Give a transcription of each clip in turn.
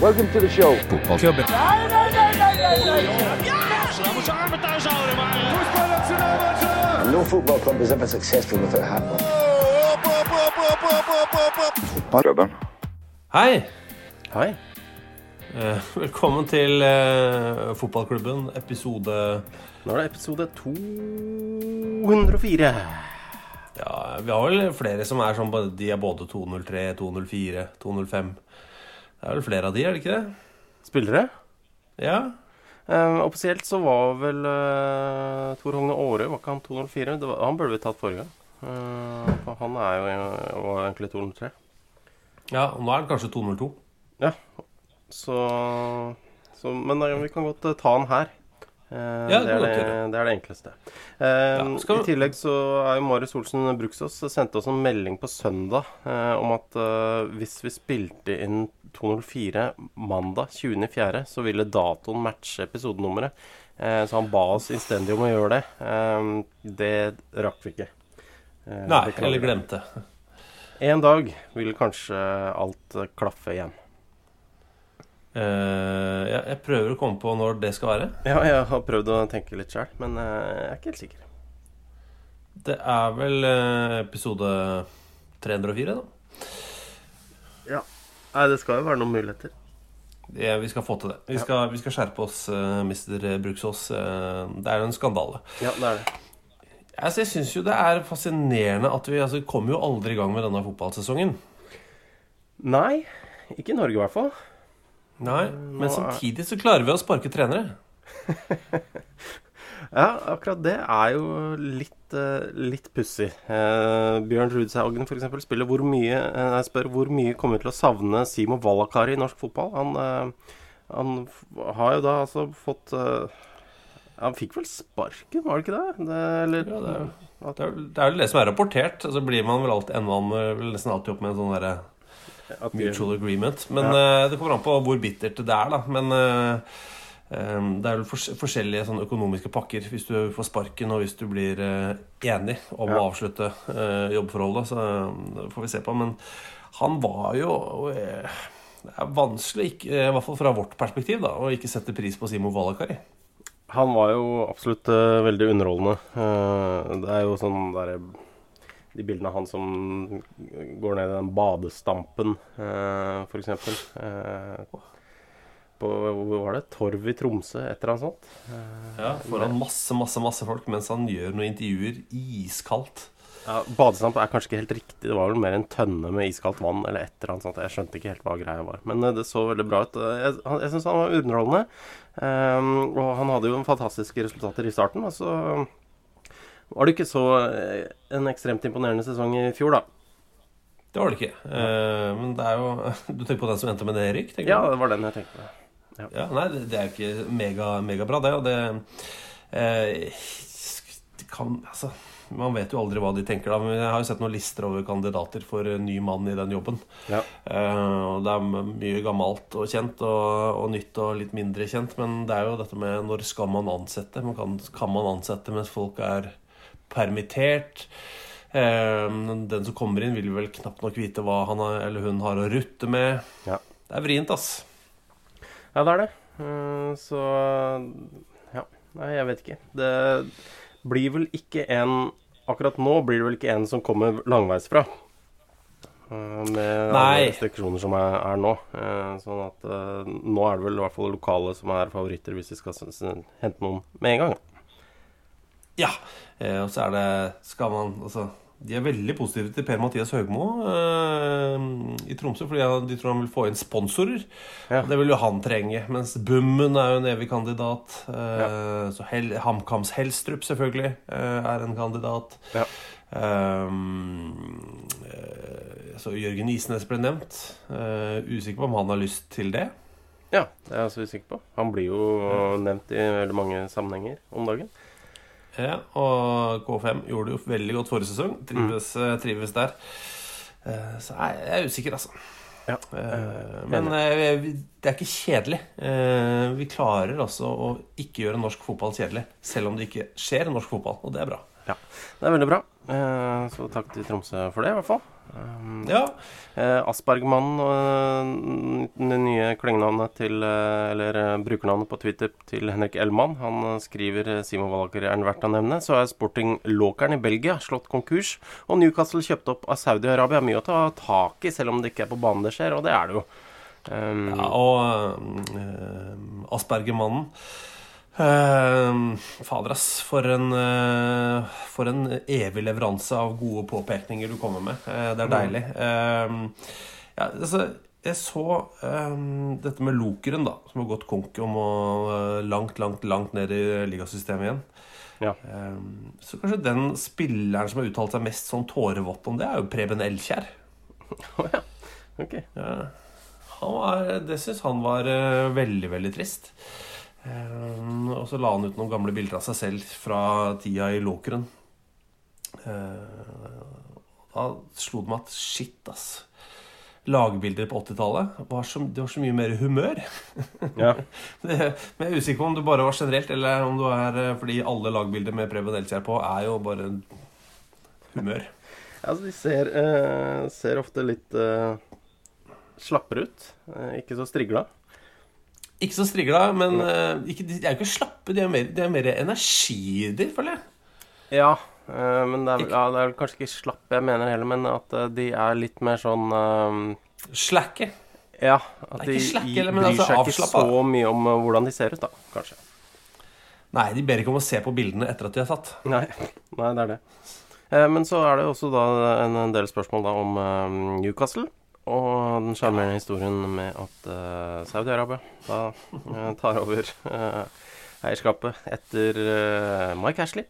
Welcome to the show. Fotballklubben. No football club is ever successful without a hat on. Hei! Hei. Eh, velkommen til eh, fotballklubben, episode Nå er det episode 204. Ja, vi har vel flere som er sånn både- De er både 203, 204, 205. Det er vel flere av de, er det ikke det? Spillere? Ja. Uh, offisielt så var vel uh, Tor Hogne Aare Var ikke han 204? Det var, han burde vi tatt forrige gang. Uh, for han er jo var egentlig 203. ja. og Nå er han kanskje 202. Ja. Så, så Men uh, vi kan godt ta han her. Ja, det, er det, det er det enkleste. Ja, vi- I tillegg så er jo Marius Olsen Bruksås sendte oss en melding på søndag om at hvis vi spilte inn 204 mandag 20.4., så ville datoen matche episodenummeret. Eh, så han ba oss innstendig om å gjøre det. Eh, det rakk vi ikke. Eh, Nei, eller glemte. En dag vil kanskje alt klaffe igjen. Eh, ja, jeg prøver å komme på når det skal være. Ja, jeg har prøvd å tenke litt sjøl, men eh, jeg er ikke helt sikker. Det er vel eh, episode 304, da. Ja. Nei, det skal jo være noen muligheter. Ja, vi skal få til det. Vi skal, vi skal skjerpe oss, uh, Mr. Bruksås. Uh, det er en skandale. Ja, det er det. Altså, jeg syns jo det er fascinerende at vi altså, kommer jo aldri i gang med denne fotballsesongen. Nei, ikke i Norge i hvert fall. Nei, Men samtidig så klarer vi å sparke trenere. Ja, akkurat det er jo litt, uh, litt pussig. Eh, Bjørn Rudshaugen for eksempel spiller hvor mye eh, Jeg spør hvor mye kommer til å savne Simo Valakari i norsk fotball. Han, eh, han har jo da altså fått eh, Han fikk vel sparken, var det ikke det? det eller, Ja, det er- at- Det er, det er vel det som er rapportert. Så så blir man vel alltid ender man vel nesten alltid opp med en sånn derre mutual agreement. Men eh, det kommer an på hvor bittert det er, da. Men eh, eh, det er vel forskjellige sånne økonomiske pakker hvis du får sparken, og hvis du blir eh, enig om Ja. å avslutte eh, jobbforholdet. Så eh, får vi se på. Men han var jo Det er vanskelig, i hvert fall fra vårt perspektiv, da, å ikke sette pris på Simo Valakari. Han var jo absolutt veldig underholdende. Det er jo sånn derre De bildene av han som går ned i den badestampen, uh, f.eks. På hvor var det? Torv i Tromsø, et eller annet sånt. Ja, foran masse, masse, masse folk mens han gjør noen intervjuer iskaldt. Ja, Badestamp er kanskje ikke helt riktig. Det var vel mer en tønne med iskaldt vann eller et eller annet sånt. Jeg skjønte ikke helt hva greia var. Men eh, det så veldig bra ut. Eh, Jeg, jeg syns han var underholdende. Ehm, og han hadde jo fantastiske resultater i starten. Og så var det ikke så eh, en ekstremt imponerende sesong i fjor, da. Det var det ikke. Eh, men det er jo Du tenker på den som endte med nedrykk? Erik? Ja, det var den jeg tenkte på. Ja, nei, det, er jo ikke mega, megabra, det. Og det eh, kan Altså, man vet jo aldri hva de tenker, da. Men jeg har jo sett noen lister over kandidater for ny mann i den jobben. Ja. Eh, og det er mye gammelt og kjent, og, og nytt og litt mindre kjent. Men det er jo dette med når skal man ansette? Man kan, kan man ansette mens folk er permittert? Eh, den som kommer inn, vil vel knapt nok vite hva han eller hun har å rutte med. Ja. Det er vrient, ass. Ja, det er det. Eh, Så ja. Nei, jeg vet ikke. Det blir vel ikke en Akkurat nå blir det vel ikke en som kommer langveisfra. eh, med alle restriksjoner som er, er nå. Eh, sånn at eh, nå er det vel i hvert fall lokale som er favoritter hvis vi skal hente noen med en gang. Ja. Og så er det Skal man Altså de er veldig positive til Per-Mathias Høgmo eh, i Tromsø, fordi de tror han vil få inn sponsorer. Ja. Det vil jo han trenge. Mens Bummen er jo en evig kandidat. Eh, Så Hel HamKams Helstrup selvfølgelig eh, er en kandidat. Ja. Eh, så Jørgen Isnes ble nevnt. Eh, usikker på om han har lyst til det. Ja, det er jeg også usikker på. Han blir jo nevnt i veldig mange sammenhenger om dagen. Ja, og K5 gjorde det jo veldig godt forrige sesong. Trives, mm. trives der. Eh, Så jeg er usikker, altså. Ja. Eh, Men eh, det er ikke kjedelig. Eh, Vi klarer altså å ikke gjøre norsk fotball kjedelig, selv om det ikke skjer norsk fotball, og det er bra. Ja, Det er veldig bra. Eh, Så takk til Tromsø for det, i hvert fall. Um, Ja, Eh, Aspergmannen, eh, det nye klengenavnet til eh, Eller brukernavnet på Twitter til Henrik Elman. Han skriver Simon Waller-karrieren verdt å nevne. Så er Sporting Lokeren i Belgia slått konkurs. Og Newcastle kjøpt opp av Saudi-Arabia. Mye å ta tak i, selv om det ikke er på banen det skjer, og det er det jo. Um, ja og eh, Aspergermannen eh, Fader, ass. For en, uh, for en evig leveranse av gode påpekninger du kommer med. Uh, det er deilig. Eh, ja, altså, jeg så eh, dette med Lokeren, da, som har gått konk om å eh, langt, langt, langt ned i ligasystemet igjen. ja. Så kanskje den spilleren som har uttalt seg mest sånn tårevått om det, er jo Preben Elkjær. Å ja. Han var, det syns han var veldig, veldig trist. Eh, og så la han ut noen gamle bilder av seg selv fra tida i Låkeren. Eh, da slo det meg at shit, ass. Lagbilder på 80-tallet det var så mye mer humør. Ja. Det, men jeg er usikker på om det bare var generelt, eller om det er eh, fordi alle lagbilder med Preben Elkjær på er jo bare humør. Altså, de ser, eh, ser ofte litt eh, slappere ut. Eh, ikke så strigla. Ikke så strigla, men uh, ikke, de er jo ikke slappe. De er mer, de er mer energidyr, føler jeg. Ja, uh, men det er, ja, det er vel kanskje ikke slappe jeg mener heller, men at uh, de er litt mer sånn uh, Slacke. Ja, at de slack, i- eller, bryr altså seg ikke avslappa, så mye om hvordan de ser ut, da, kanskje. Nei, de ber ikke om å se på bildene etter at de er tatt. Nei, nei det er det. Men så er det også da en, del spørsmål da om Newcastle. Og den sjarmerende historien med at uh, Saudi-Arabia da uh, tar over uh, eierskapet etter Mike Ashley.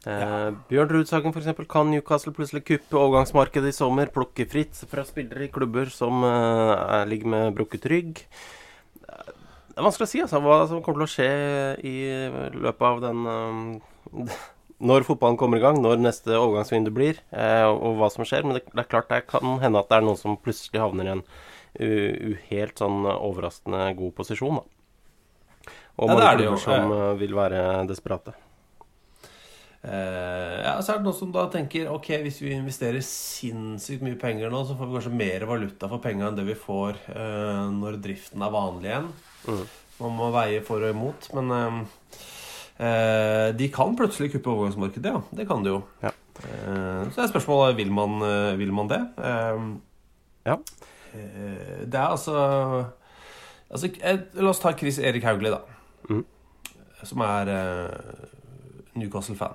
Ja. Bjørn Rudsagen f.eks. kan Newcastle plutselig kuppe overgangsmarkedet i sommer, plukke fritt fra spillere i klubber som ligger med brukket rygg. Det er vanskelig å si altså, hva som kommer til å skje i løpet av den Når fotballen kommer i gang, når neste overgangsvindu blir, eh, og hva som skjer. Men det, det er klart det kan hende at det er noen som plutselig havner i en Uhelt u, helt sånn overraskende god posisjon. Da. Og Ja, det mange det jo. klubber som uh, vil være desperate. Uh, ja, så er det noen som da tenker Ok, hvis vi investerer sinnssykt mye penger nå, så får vi kanskje mer valuta for penga enn det vi får uh, når driften er vanlig igjen. Man må veie for og imot. Men eh, de kan plutselig kuppe overgangsmarkedet, ja. Det kan de jo. Ja. Eh, så er spørsmålet vil man, eh, vil man det. Eh, Ja. eh, det er altså Altså, eh, La oss ta Chris Erik Hauglie, da. Mm. Som er eh, Newcastle-fan.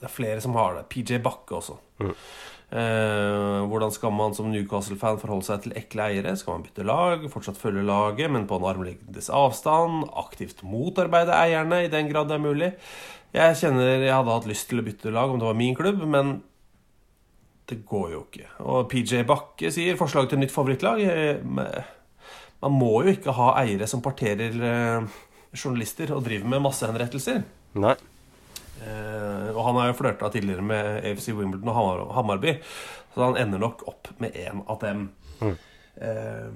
Det er flere som har det. PJ Bakke også. Mhm. Eh, hvordan skal man som Newcastle-fan forholde seg til ekle eiere? Skal man bytte lag, fortsatt følge laget, men på en armlengdes avstand? Aktivt motarbeide eierne, i den grad det er mulig? Jeg kjenner jeg hadde hatt lyst til å bytte lag om det var min klubb, men det går jo ikke. Og PJ Bakke sier forslag til nytt favorittlag. eh, Man må jo ikke ha eiere som parterer eh, journalister og driver med massehenrettelser. Nei. Eh, og han har jo flørta tidligere med AFC Wimbledon og Hammarby, så han ender nok opp med en av dem. Mm. eh,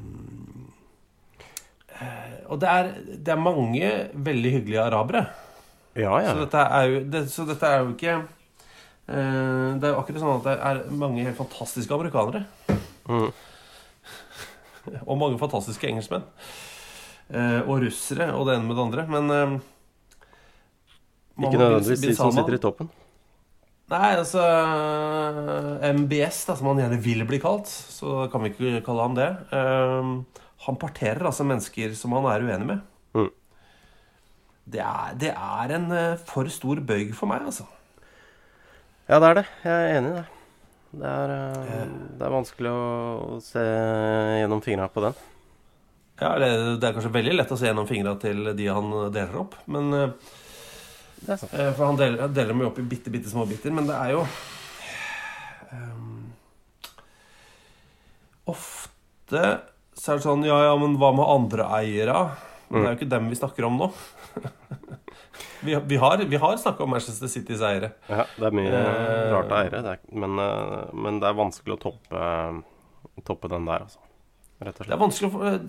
og det er, det er mange veldig hyggelige arabere. Ja, ja. Så dette jo, det, så dette er jo ikke eh, Det er jo akkurat sånn at det er mange helt fantastiske amerikanere. Mm. og mange fantastiske engelskmenn. Eh, og russere og det ene med det andre. Men eh, Ikke nødvendigvis de som sitter i toppen. Nei, altså MBS, da, som han gjerne vil bli kalt, så kan vi ikke kalle han det. Um, han parterer altså mennesker som han er uenig med. Mm. Det, er, det er en uh, for stor bøyg for meg, altså. Ja, det er det. Jeg er enig i det. Det er, uh, det er vanskelig å, å se gjennom fingra på den. Ja, det, det er kanskje veldig lett å se gjennom fingra til de han deler opp, men uh, Det er sant. Eh, For han deler, deler dem jo opp i bitte, bitte små biter, men det er jo um, Ofte så er det sånn Ja, ja, men hva med andre eiere? Men det er jo ikke dem vi snakker om nå. vi, vi har, vi har snakka om Manchester Citys eiere. Ja, det er mye uh, rart å eiere, det er, men, eh, men det er vanskelig å toppe, toppe den der, altså. Det er det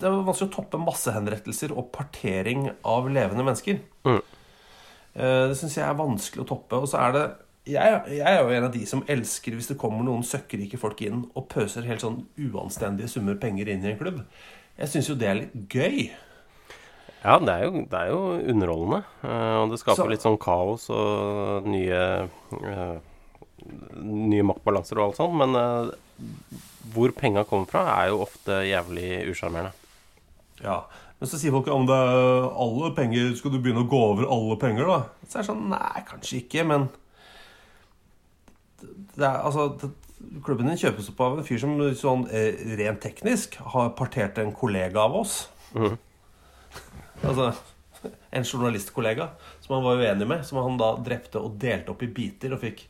er vanskelig å toppe massehenrettelser og partering av levende mennesker. Mm. Eh, Det syns jeg er vanskelig å toppe. Og så er det jeg, jeg er jo en av de som elsker hvis det kommer noen søkkrike folk inn og pøser helt sånn uanstendige summer penger inn i en klubb. Jeg syns jo det er litt gøy. Ja, det er jo, det er jo underholdende. eh, og det skaper Så- litt sånn kaos og nye eh, Nye maktbalanser og alt sånt. Men hvor penga kommer fra, er jo ofte jævlig usjarmerende. Ja. Men så sier folk om det er alle penger Skal du begynne å gå over alle penger, da? Så er det sånn Nei, kanskje ikke, men det er, altså, det, Klubben din kjøpes opp av en fyr som sånn eh, rent teknisk har partert en kollega av oss. Altså en journalistkollega som han var uenig med, som han da drepte og delte opp i biter og fikk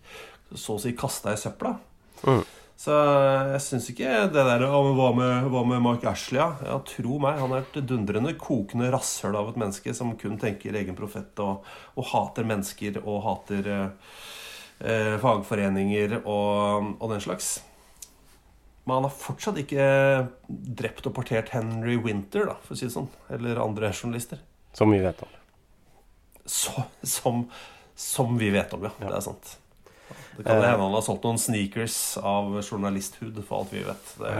så å si kasta i søpla. Mm. Så jeg syns ikke det der «Å, men hva, med, hva med Mark Ashley, ja? ja? Tro meg, han er et dundrende kokende rasshøl av et menneske som kun tenker egen profett og, og hater mennesker og hater eh, eh, fagforeninger og, og den slags. Men han har fortsatt ikke drept og partert Henry Winter, da, for å si det sånn. Eller andre journalister. Som vi vet om. Så, som, som vi vet om, ja. Det er sant. Det kan hende han har solgt noen sneakers av journalisthud, for alt vi vet. Det,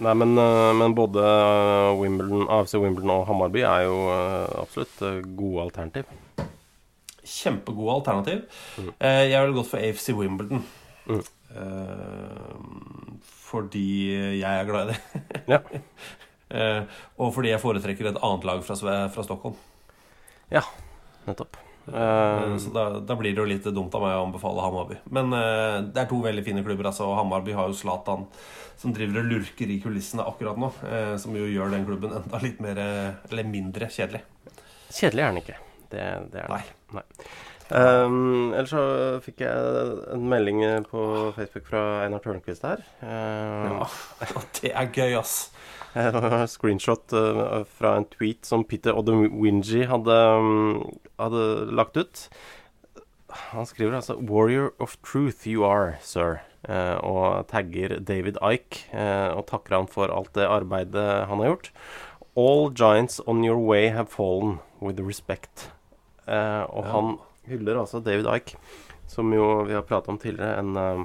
Nei, men, eh, men både eh, Wimbledon, AFC Wimbledon og Hammarby er jo eh, absolutt eh, gode alternativ. Kjempegode alternativ. Mm. jeg ville gått for AFC Wimbledon. Mm. Eh, fordi jeg er glad i det. Ja. Eh, og fordi jeg foretrekker et annet lag fra, fra Stockholm. ja, nettopp. Eh, Så da, da blir det jo litt dumt av meg å anbefale Hammarby. Men uh, det er to veldig fine klubber. Altså, og Hammarby har jo Zlatan som driver og lurker i kulissene akkurat nå. Uh, som jo gjør den klubben enda litt mer Eller mindre kjedelig. Kjedelig er den ikke. Det, det er den. Nei. Nei. Um, ellers så fikk jeg en melding på Facebook fra Einar Tørnquist her. Uh, Ja, det er gøy, ass. screenshot uh, fra en tweet som Peter Odewinji hadde, um, hadde lagt ut. Han skriver altså 'Warrior of truth you are, sir', uh, og tagger David Ike uh, og takker han for alt det arbeidet han har gjort. 'All giants on your way have fallen with respect'. Uh, og Ja. han hyller altså David Ike, som jo vi har pratet om tidligere, en uh,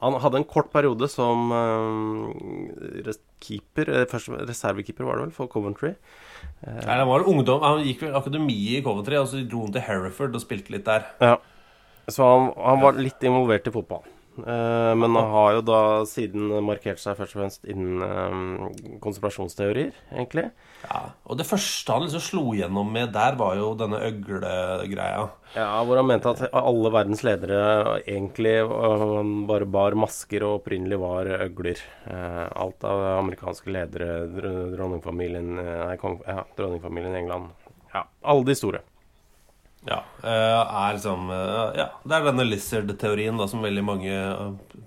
han hadde en kort periode som eh, res- keeper, eh, først reservekeeper var det vel, for Coventry. Nei, han var ungdom. Han gikk vel akademiet i Coventry, og så dro han til Hereford og spilte litt der. Ja. Så han, han var litt involvert i fotball. Eh, men han har jo da siden markert seg først og fremst innen eh, konspirasjonsteorier, egentlig. Ja, Og det første han liksom slo gjennom med der, var jo denne øglegreia. Ja, Hvor han mente at alle verdens ledere egentlig eh, bare bar masker og opprinnelig var øgler. Eh, alt av amerikanske ledere, dr- dronningfamilien eh, Nei, kong, ja, dronningfamilien i England. Ja, alle de store. Ja, eh, er liksom eh, Ja, det er denne lizard-teorien som veldig mange eh,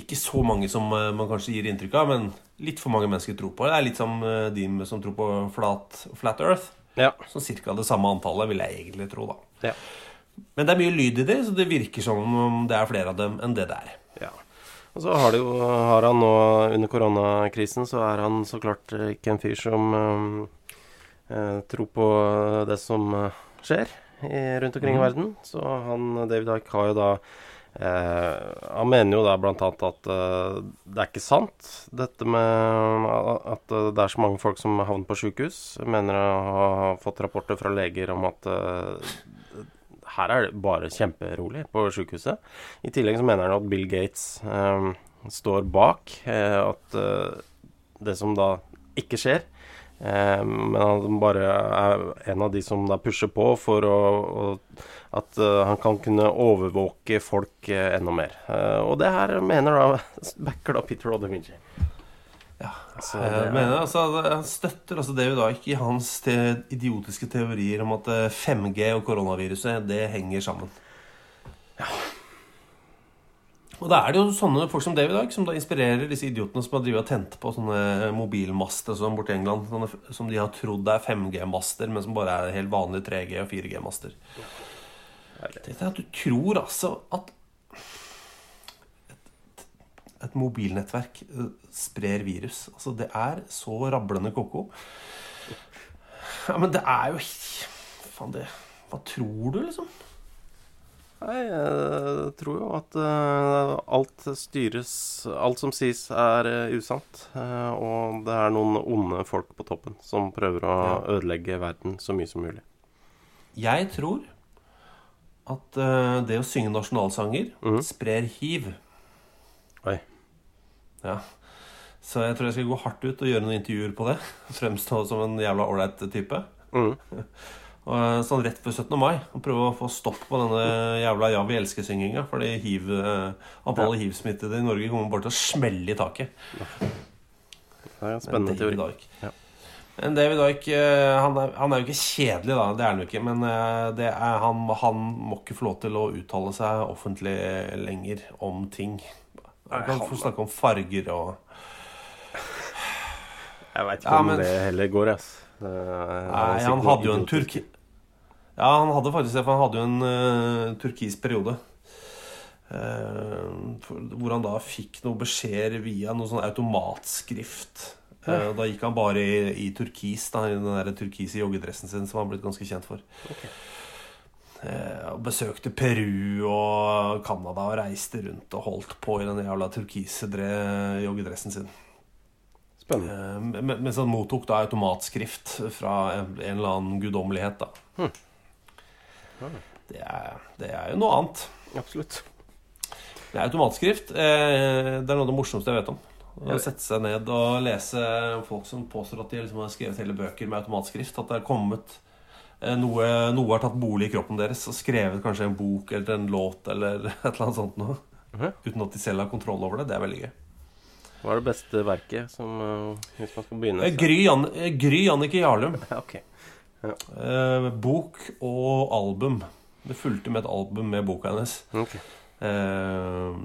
Ikke så mange som man kanskje gir inntrykk av, men litt for mange mennesker tror på. Det er litt som de som tror på flat, flat earth. Ja. Så cirka det samme antallet, vil jeg egentlig tro, da. ja. Men det er mye lyd i det, så det virker som om det er flere av dem enn det det er. Ja. Og så har, det jo, har han nå, under koronakrisen, så er han så klart ikke en fyr som eh, tror på det som skjer i, rundt omkring i verden. Så han, David Icke har jo da eh, Han mener jo da blant annet at eh, det er ikke sant, dette med at eh, det er så mange folk som havner på sjukehus. Mener å ha fått rapporter fra leger om at eh, her er det bare kjemperolig på sykehuset. I tillegg så mener han at Bill Gates eh, står bak eh, at det som da ikke skjer, men han bare er en av de som da pusher på for å, å at uh, han kan kunne overvåke folk uh, enda mer. Og det her mener da backer da Peter Odavinci. Ja, altså, jeg mener, altså, Han støtter altså David Ike i hans te idiotiske teorier om at 5G og koronaviruset det henger sammen. Ja. Og da er det jo sånne folk som David Ike som da inspirerer disse idiotene som har og tent på sånne mobilmaster sånn borti England, sånne, som de har trodd er 5G-master, men som bare er helt vanlige 3G- og 4G-master. Tenk er at du tror altså at et, et mobilnettverk eh, sprer virus. Altså, det er så rablende ko-ko. Ja, men det er jo Faen, det Hva tror du, liksom? Nei, jeg tror jo at uh, alt styres Alt som sies, er uh, usant. Uh, og det er noen onde folk på toppen som prøver å ødelegge verden så mye som mulig. Jeg tror at det å synge nasjonalsanger mm. sprer hiv. Oi. Ja. Så jeg tror jeg skal gå hardt ut og gjøre noen intervjuer på det. Fremstå som en jævla ålreit type. Mm. og, eh, sånn rett før 17. mai. Og prøve å få stopp på denne jævla 'Ja, vi elsker'-synginga. Fordi hiv, uh, antallet ja. hivsmittede i Norge kommer bare til å smelle i taket. Det er en spennende teori. Ja. Men David Ike eh, han han er, jo ikke kjedelig, da. Det er han jo ikke. Men eh, er, han, han, må ikke få lov til å uttale seg offentlig lenger om ting. Han kan få snakke om farger og Jeg veit ikke ja, om men... det heller går, ass. Nei, han hadde jo en turk... Ja, han hadde faktisk det, for han hadde jo en uh, turkis periode. Uh, hvor han da fikk noen beskjeder via noe sånn automatskrift. Ja. Da gikk han bare i, i turkis, da, i den der turkise joggedressen sin som han blitt ganske kjent for. Okay. Og besøkte Peru og Canada og reiste rundt og holdt på i den jævla turkise joggedressen sin. Spennende. Mens han mottok da automatskrift fra en, en eller annen guddommelighet, da. Hmm. Det, er, det, er, jo noe annet. Absolutt. Det er automatskrift. Eh, det er noe av det morsomste jeg vet om. Å sette seg ned og lese folk som påstår at de liksom har skrevet hele bøker med automatskrift. At det er kommet eh, noe, noe har tatt bolig i kroppen deres og skrevet kanskje en bok eller en låt eller et eller annet sånt noe. Uh Uten at de selv har kontroll over det. Det er veldig gøy. Hva er det beste verket som, uh, hvis man skal begynne? Så? Gry, Jan Gry Annike Jarlum. okay. Ja. uh, bok og album. Det fulgte med et album med boka hennes. Okay. Eh,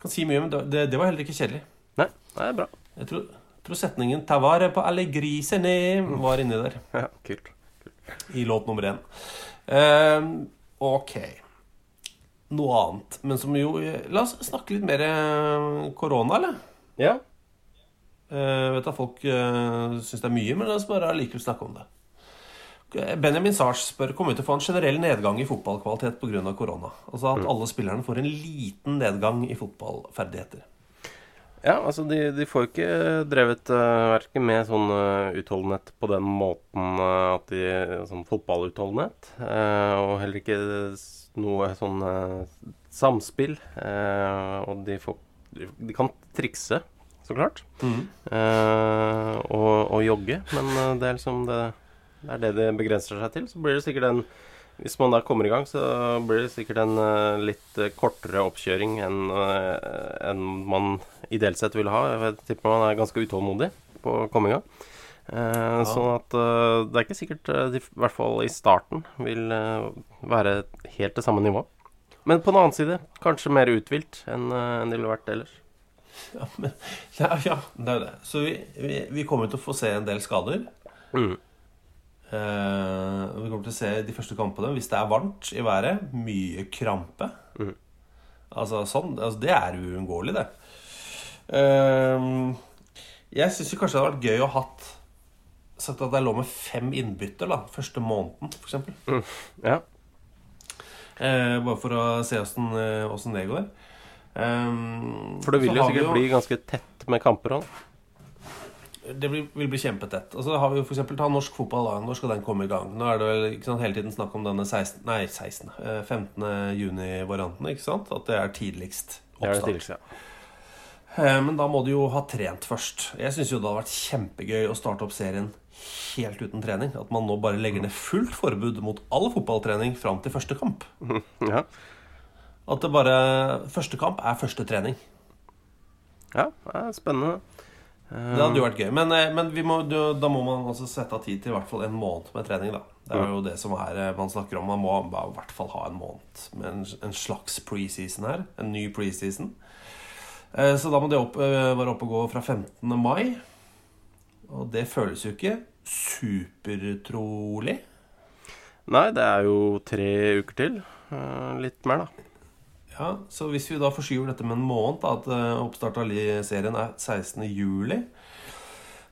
kan si mye, men det, det var heller ikke kjedelig. Nei, det er bra. Jeg tror, tror setningen 'Ta vare på alle grisene' var inni der. Ja, kult. kult. I låt nummer én. Eh, ok. Noe annet. Men som jo La oss snakke litt mer eh, korona, eller? Ja. Jeg vet at folk uh, syns det er mye, men la oss bare allikevel snakke om det. Benjamin Sars spør kommer vi til å få en generell nedgang i fotballkvalitet pga. korona. Altså at mm. alle spillerne får en liten nedgang i fotballferdigheter. Ja, altså de, de får ikke drevet uh, verken med sånn uh, utholdenhet på den måten uh, at de Sånn fotballutholdenhet. Og heller ikke noe sånn samspill. og de får de, de, kan trikse, så klart. Mm. Og, og, jogge, men det er liksom det det er det det begrenser seg til. Så blir det sikkert en Hvis man da kommer i gang, så blir det sikkert en uh, litt uh, kortere oppkjøring enn uh, en man ideelt sett vil ha. Jeg tipper man er ganske utålmodig på å komme i gang. Ja. Sånn at det er ikke sikkert de, i hvert fall i starten, vil være helt det samme nivået. Men på den annen side kanskje mer uthvilt enn, enn det ville vært ellers. Ja, men, ja, ja, det er det. Så vi, vi, vi kommer til å få se en del skader. Mm. Uh, vi kommer til å se de første kampene hvis det er varmt i været. Mye krampe. Mm. Altså sånn altså, Det er uunngåelig, det. Uh, jeg syns kanskje det hadde vært gøy å hatt sagt at det er lov med fem innbytter da første måneden, f.eks. Mm. Ja. Uh, bare for å se åssen det går. Um, for det vil jo sikkert jo... bli ganske tett med kamper òg? Det vil, vil bli kjempetett. Og så har vi jo f.eks. ta norsk fotball. da, Når skal den komme i gang? Nå er det vel ikke sant, hele tiden snakk om denne 16, nei, 16, 15. juni-varianten. ikke sant? At det er tidligst Det er det oppstart. ja. Eh, Men da må du jo ha trent først. Jeg syns jo det hadde vært kjempegøy å starte opp serien helt uten trening. At man nå bare legger ned fullt forbud mot all fotballtrening fram til første kamp. ja. At det bare Første kamp er første trening. Ja, det er spennende. Det hadde jo vært gøy. Men, eh, men vi må, da må man altså sette av tid til i hvert fall en måned med trening. da Det er jo det som er eh, man snakker om. Man må i hvert fall ha en måned med en, en slags preseason her. En ny preseason. Eh, Så da må det opp, være oppe og gå fra 15. mai. Og det føles jo ikke supertrolig. Nei, det er jo tre uker til. Litt mer, da. Ja, Så hvis vi da forskyver dette med en måned, da, at eh, oppstart av serien er 16. juli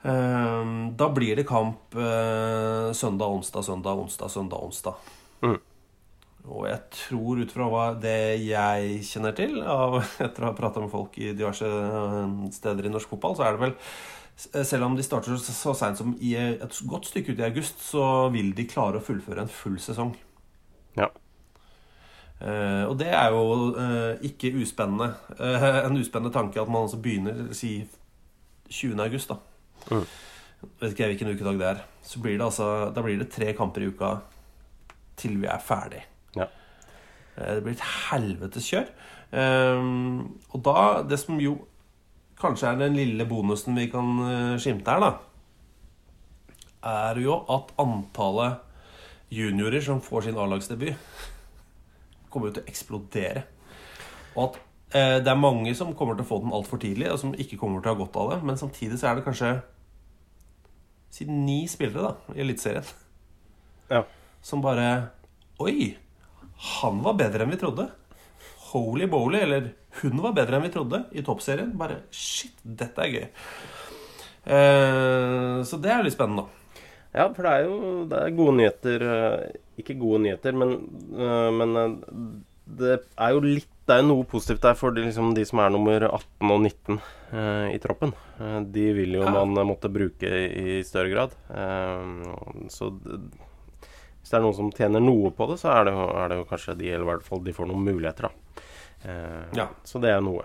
eh, Da blir det kamp eh, søndag, onsdag, søndag, onsdag, søndag, onsdag. Mm. Og jeg tror ut fra hva det jeg kjenner til, av, etter å ha prata med folk i diverse eh, steder i norsk fotball, så er det vel selv om de starter så, så seint som i et godt stykke ut i august, så vil de klare å fullføre en full sesong. Ja. Eh, og det er jo uh, ikke uspennende. Uh, en uspennende tanke at man altså begynner si 20. august, da. Mm. Vet ikke jeg hvilken ukedag det er. Så blir det altså Da blir det tre kamper i uka til vi er ferdig. Ja. Det blir et helvetes kjør. Og da Det som jo kanskje er den lille bonusen vi kan skimte her, da, er jo at antallet juniorer som får sin A-lagsdebut kommer jo til å eksplodere. Og at eh, det er mange som kommer til å få den altfor tidlig, og som ikke kommer til å ha godt av det. Men samtidig så er det kanskje si ni spillere da, i Eliteserien Ja. som bare Oi! Han var bedre enn vi trodde. Holy boly, eller hun var bedre enn vi trodde i toppserien. Bare shit, dette er gøy. Eh, så det er litt spennende, da. Ja, for det er jo det er gode nyheter eh, Ikke gode nyheter, men, eh, men eh, det er jo litt Det er noe positivt der for de, liksom, de som er nummer 18 og 19 eh, i troppen. De vil jo Ja. man måtte bruke i større grad. Eh, så hvis det er noen som tjener noe på det, så er det jo, er det jo kanskje de, eller i hvert fall de får noen muligheter, da. Eh, Ja. Så det er noe.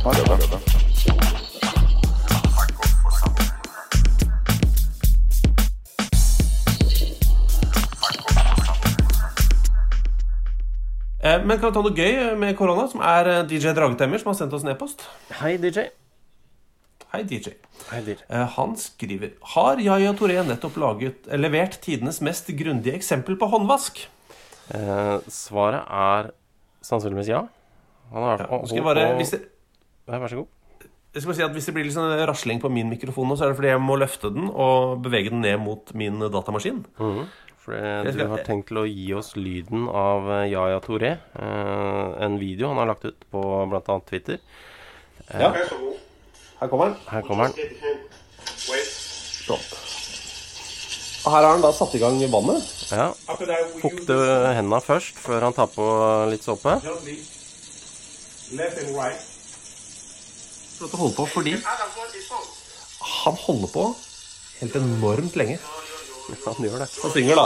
Eh, men kan vi ta noe gøy eh, med korona, som er eh, DJ Dragetemmer, som har sendt oss en e-post. Hei, DJ. Hei, DJ. Hei, DJ. Han skriver Har Yaya Toré nettopp laget, levert tidenes mest grundige eksempel på håndvask? Eh, svaret er sannsynligvis ja. Han har, ja, og, og, hvis, det, ja, Vær så god. jeg skal bare si at hvis det blir litt sånn rasling på min mikrofon nå, så er det fordi jeg må løfte den og bevege den ned mot min datamaskin. For eh, Jeg du skal- har tenkt til å gi oss lyden av eh, Yaya Toré. Eh, en video han har lagt ut på bl.a. Twitter. Ja. Her kommer han. Her kommer han. Sånn. Og her har han da satt i gang vannet. Ja. Fukte hendene først, før han tar på litt såpe. For at du holder på fordi han holder på helt enormt lenge. Han gjør det. Han synger, da.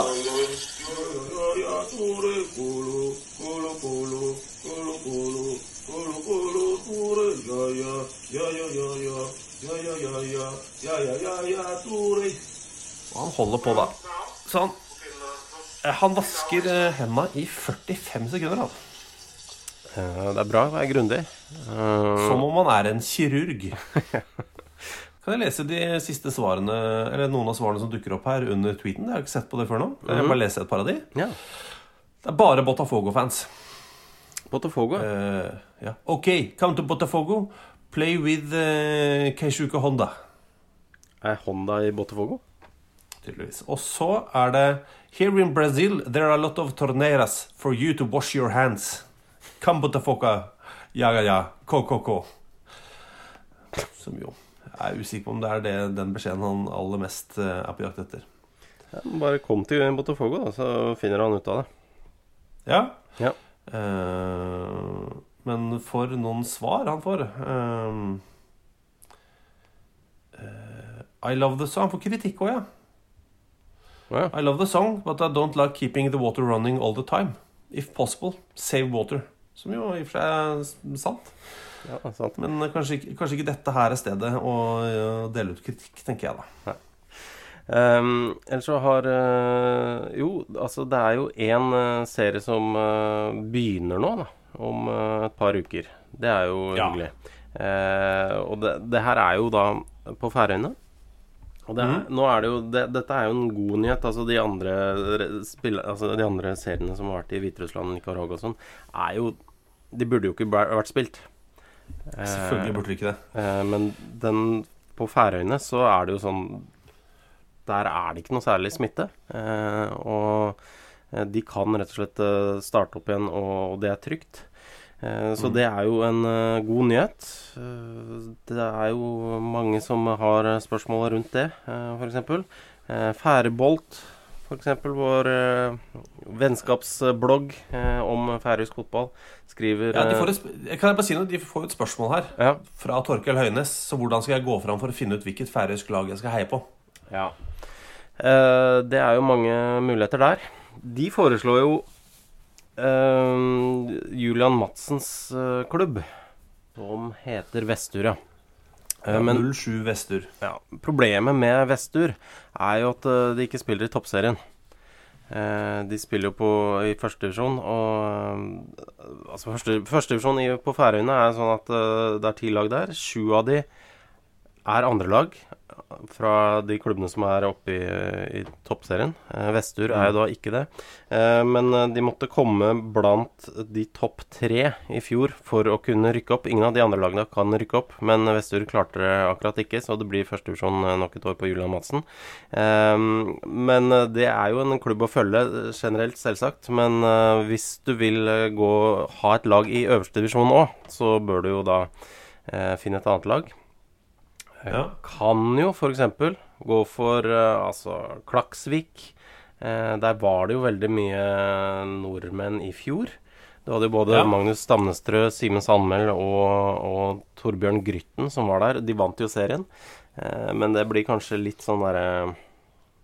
Og han holder på, da. Så han vasker eh, hendene i 45 sekunder. Altså. Eh, det er bra å være grundig. Eh, Som om man er en kirurg. Kan jeg lese de siste svarene Eller noen av svarene som dukker opp her under tweeten? Jeg har ikke sett på det før nå. Kan jeg bare lese et par av de? ja. Det er bare Botafogo-fans. Botafogo. Uh, ja. OK, come to Botafogo. Play with uh, Keishuka Honda. Er Honda i Botafogo? Tydeligvis. Og så er det Here in Brazil there are a lot of torneiras for you to wash your hands. Come Ja, ja, ja. KKK. Som jo Jeg er usikker på om det er det, den beskjeden han aller mest eh, er på jakt etter. Ja, bare kom til Botafogo, da, så finner han ut av det. Ja. Ja. Eh, men for noen svar han får eh, eh, I love the song. Han får kritikk òg, ja. Ja. I love the song, but I don't like keeping the water running all the time. If possible, save water. Som jo i og for seg er sant. ja, sant. Men eh, kanskje, ikke- kanskje ikke dette her er stedet å eh, dele ut kritikk, tenker jeg da. Um, ellers så har uh, Jo, altså det er jo én serie som uh, begynner nå, da. Om et par uker. Det er jo Ja. hyggelig. Og det, det her er jo da på Færøyene. Og det er, nå er det jo det, Dette er jo en god nyhet. Altså de andre spill, altså de andre seriene som har vært i Hviterussland, Nicaragua og sånn, er jo De burde jo ikke vært spilt. Eh, Selvfølgelig burde de ikke det. Eh, men den på Færøyene så er det jo sånn Der er det ikke noe særlig smitte. Eh, og eh, de kan rett og slett eh, starte opp igjen, og, det er trygt. Eh, så det er jo en eh, god nyhet. Eh, det er jo mange som har eh, spørsmål rundt det, f.eks. Færebolt, f.eks. Vår eh, vennskapsblogg eh, om færøysk fotball, skriver Ja, de eh, får et, kan jeg bare si noe? De får et spørsmål her ja, fra Torkel Høines. Så hvordan skal jeg gå fram for å finne ut hvilket færøysk lag jeg skal heie på? Ja. Eh, det er jo mange muligheter der. De foreslår jo eh, Julian Madsens eh, klubb, som heter Vestur, ja. Eh, men 07 Vestur. ja, problemet med Vestur er jo at eh, de ikke spiller i toppserien. Eh, de spiller jo på, i førstedivisjon, og altså første, Førstedivisjon på Færøyene er sånn at det er ti lag der. Sju av de er andrelag fra de klubbene som er oppe i, i toppserien. Eh, Vestur er jo da ikke det. Eh, men eh, de måtte komme blant de topp tre i fjor for å kunne rykke opp. Ingen av de andre lagene kan rykke opp, men Vestur klarte det akkurat ikke, så det blir førstevisjon nok et år på Julian Madsen. Men det er jo en klubb å følge generelt, selvsagt. Men hvis du vil gå ha et lag i øverste divisjon òg, så bør du jo da finne et annet lag. Ja. Kan jo f.eks. gå for uh, altså Klaksvik. Uh, der var det jo veldig mye nordmenn i fjor. Du hadde jo både Ja. Magnus Stamnestrø, Simen Sandmæl og, og Torbjørn Grytten som var der. De vant jo serien. uh, men det blir kanskje litt sånn derre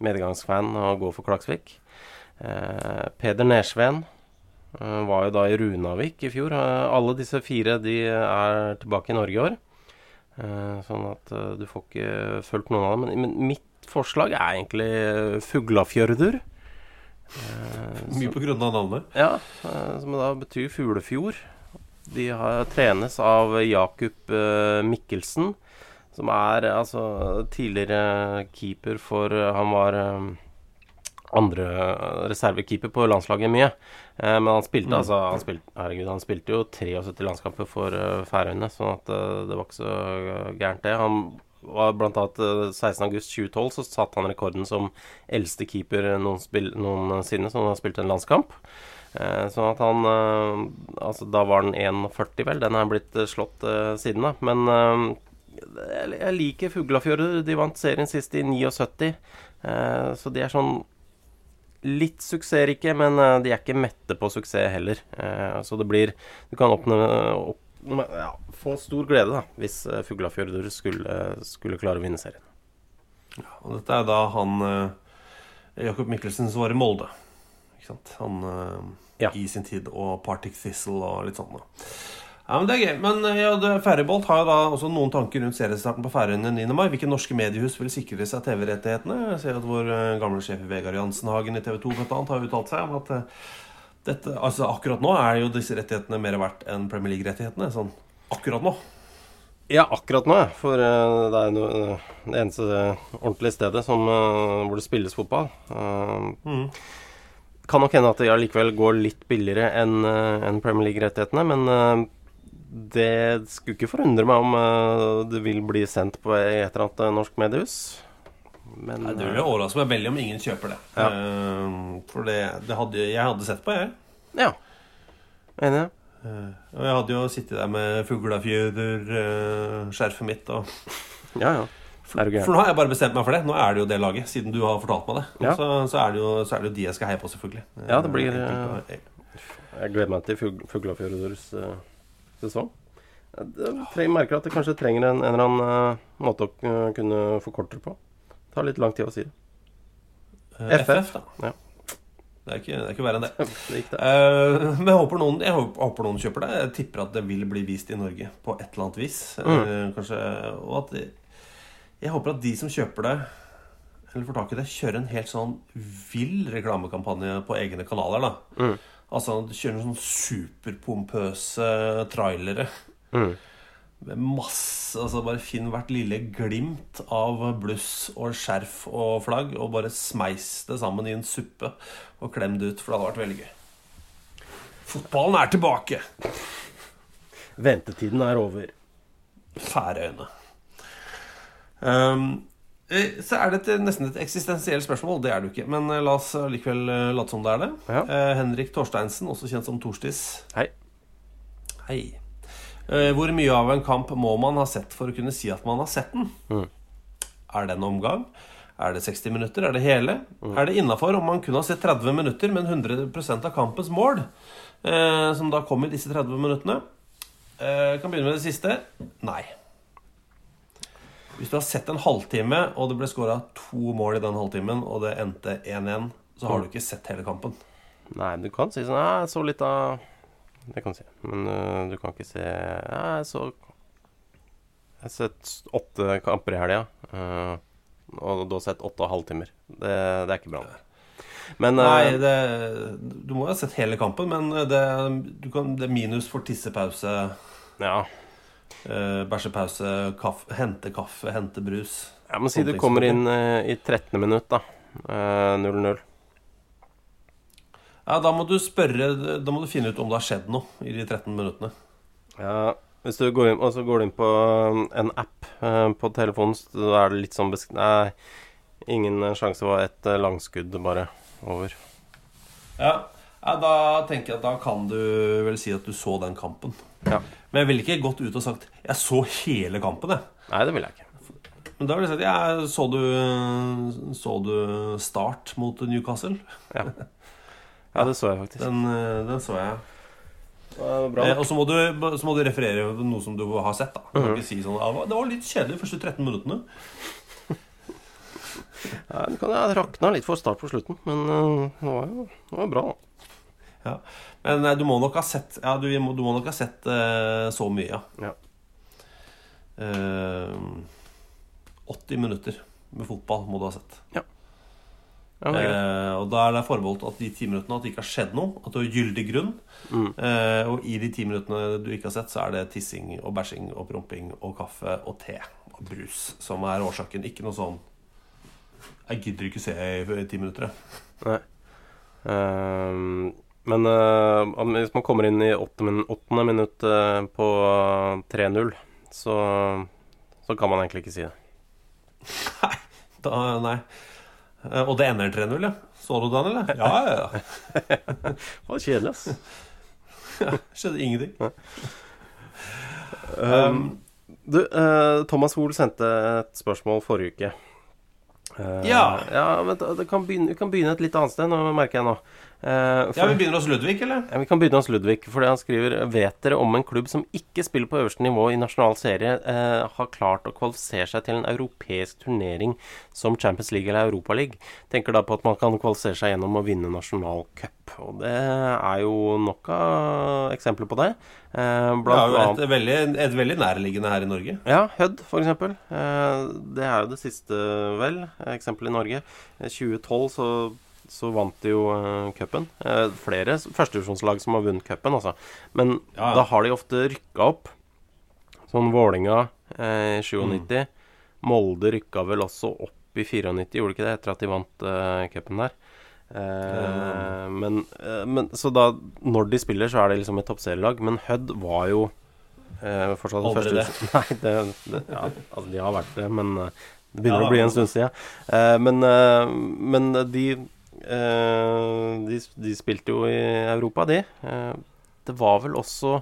medgangsfan å gå for Klaksvik. Peder Nesveen var jo da i Runavik i fjor. Alle disse fire de er tilbake i Norge i år. Eh, sånn at eh, du får ikke fulgt noen av dem. Men, men mitt forslag er egentlig Fuglafjørdur. Fuglafjørður. Mye på grunn av navnet. Ja, eh, som da betyr fuglefjord. De har, trenes av eh, Mikkelsen, som er altså tidligere keeper for Han var eh, andre reservekeeper på landslaget mye. Eh, men han spilte Mm. altså han spilte, Herregud, han spilte jo 73 landskamper for uh, Færøyene, sånn at uh, det var ikke så eh, gærent, det. Han var blant annet uh, 16.8.2012 så satte han rekorden som eldste keeper noensinne som har spilt en landskamp. Eh, sånn at han eh, Altså, da var han 1,40, vel. Den er blitt slått eh, siden, da. Men jeg, liker Fuglafjord. De vant serien sist i 79. Eh, så de er sånn litt suksessrike, men eh, de er ikke mette på suksess heller. Eh, så det blir Du kan oppnå opp, ja, få stor glede da, hvis uh, Fuglafjordur skulle, skulle klare å vinne serien. Og dette er da han eh, Jakob Mikkelsen som var i Molde. Ikke sant? Han ja. i sin tid, og Partic Thistle og litt sånn. Da. Ja, men Det er gøy. Men eh, ja, Færøybolt har jo da også noen tanker rundt seriestarten på Færøyene 9. mai. Hvilke norske mediehus vil sikre seg TV-rettighetene? Jeg ser at vår eh, gamle sjef Vegard Jansenhagen i TV 2 bl.a. har uttalt seg om at eh, dette, altså akkurat nå er jo disse rettighetene mer verdt enn Premier League-rettighetene. Sånn akkurat nå. Ja, akkurat nå. For det er eh, det eneste ordentlige stedet som, hvor det spilles fotball. Mm. Kan nok hende at det allikevel går litt billigere enn Premier League-rettighetene, men det skulle ikke forundre meg om eh, det vil bli sendt på et eller annet eh, norsk mediehus. Men Nei, det ville overraske meg veldig om ingen kjøper det. Ja. Eh, for det, det hadde, jeg hadde sett på, jeg. Ja. Enig. Eh, og jeg hadde jo sittet der med fuglefjøder-skjerfet mitt og Ja, ja. For nå har jeg bare bestemt meg for det. Nå er det jo det laget, siden du har fortalt meg det. Ja. Så, så, er det jo, så er det jo de jeg skal heie på, selvfølgelig. Ja, det blir, Eh, eh, Jeg gleder meg til Fugl Fuglafjordurs uh, sesong. Jeg merker at det kanskje trenger en, en eller annen uh, måte å eh, kunne forkorte det på. Det tar litt lang tid å si det. FF, FF, da. Ja. Det er ikke, det er ikke verre enn det. Det det. Uh, men jeg håper, noen, jeg håper, noen kjøper det. Jeg tipper at det vil bli vist i Norge på et eller annet vis. Eh, Mm. kanskje, og at Jeg håper at de som kjøper det, eller får tak i det, kjører en helt sånn vill reklamekampanje på egne kanaler. da Mm. Altså han kjører sånn superpompøse trailere. Mm. Med masse Altså Bare finn hvert lille glimt av bluss og skjerf og flagg, og bare smeis det sammen i en suppe og klem det ut, for det hadde vært veldig gøy. Fotballen er tilbake! Ventetiden er over. Færøyene. Um, så er det et, nesten et eksistensielt spørsmål. Det er det jo ikke. Men eh, la oss likevel eh, late som det er det. Ja. Eh, Henrik Torsteinsen, også kjent som Torstis. Hei. Hei. Eh, hvor mye av en kamp må man ha sett for å kunne si at man har sett den? Mm. Er det en omgang? Er det 60 minutter? Er det hele? Er det innafor om man kun har sett 30 minutter, men 100% av kampens mål, eh, som da kom i disse 30 minuttene? Eh, kan begynne med det siste. Nei. Hvis du har sett en halvtime, og det ble skåra to mål i den halvtimen, og det endte 1-1, så har du ikke sett hele kampen. Nei, du kan si sånn Jeg så litt av Det kan du si. Men uh, du kan ikke se jeg så Jeg har sett åtte kamper i helga. Uh, og du har sett åtte og halvtimer. Det, det er ikke bra. Men øh, Nei, det, du må jo ha sett hele kampen, men det, du kan, det er minus for tissepause, Ja. Eh, bæsjepause, kaffe, hente kaffe, hente brus. Jeg må si du kommer inn uh, i 13. minutt, da. Øh, 0-0. Ja, Da må du spørre Da må du finne ut om det har skjedd noe i de 13 minuttene. Ja, hvis du går inn, og så går du inn på en app eh, på telefonen, så er det litt sånn besk... Nei, ingen eh, sjanse. Det var et eh, langskudd bare over. Ja, ja, Da tenker jeg at da kan du vel si at du så den kampen. Ja. Men jeg ville ikke gått ut og sagt 'jeg så hele kampen', jeg. Nei, det vil jeg ikke. Men da ville jeg sagt ja, så, du, så du Start mot Newcastle? Ja, ja det så jeg faktisk. Den, eh, den så jeg. Det var bra. Eh, og så må, du, så må du referere noe som du har sett. da mm kan Mhm. si sånn Det var litt kjedelig de første 13 minuttene. Ja, det kan jeg rakna litt for start på slutten, men øh, det, var jo, det var bra. da. Ja. Men eh, du må nok ha sett Ja, du må, du må nok ha sett uh, så mye, ja. Ja. Eh, 80 minutter med fotball må du ha sett. Ja. Ja, eh, og da er det forbeholdt at de ti minuttene at det ikke har skjedd noe. At det er gyldig grunn. Eh, og i de ti minuttene du ikke har sett, så er det tissing og bæsjing og promping og kaffe og te og brus som er årsaken. Ikke noe sånn Jeg gidder ikke se i ti minutter, jeg. Nei. Ehm, men uh, hvis man kommer inn i åtte åttende minutt uh, på 3-0, så, så kan man egentlig ikke si det. Da, nei. Eh, og det ender 3-0, ja. Så du den, eller? Ja, ja, ja. Det var kjedelig, ass. Skjedde ingenting. Um, du, uh, Thomas Hoel sendte et spørsmål forrige uke. Eh, Ja. ja men det kan begynne, vi kan begynne et litt annet sted, nå merker jeg nå. For, Ja, Vi begynner hos Ludvig, eller? Ja, Vi kan begynne hos Ludvig, fordi han skriver Vet dere om en klubb som ikke spiller på øverste nivå i nasjonal serie, eh, har klart å kvalifisere seg til en europeisk turnering som Champions League eller Europaliga? Tenker da på at man kan kvalifisere seg gjennom å vinne nasjonal cup. Og det er jo nok av eksempler på det. Eh, blant er jo et veldig, et veldig nærliggende her i Norge. ja, Hødd, eksempel. Eh, det er jo det siste, vel, eksempelet i Norge. I 2012 så, så vant de jo eh, cupen. Uh, flere førstedivisjonslag som har vunnet cupen, altså. Men Ja, da har de ofte rykka opp. Sånn Vålinga i i 97. Molde rykka vel også opp i 94, gjorde de ikke det, etter at de vant uh, cupen der. Eh, men, eh, men Så da, når de spiller, så er det liksom et toppserielag. Men Hødd var jo uh, fortsatt Aldri det. Nei, det, det Ja, altså, de har vært det, men eh, det begynner Ja, å bli en stund siden. Eh, men, eh, men de, eh, de De spilte jo i Europa, de. Eh, det var vel også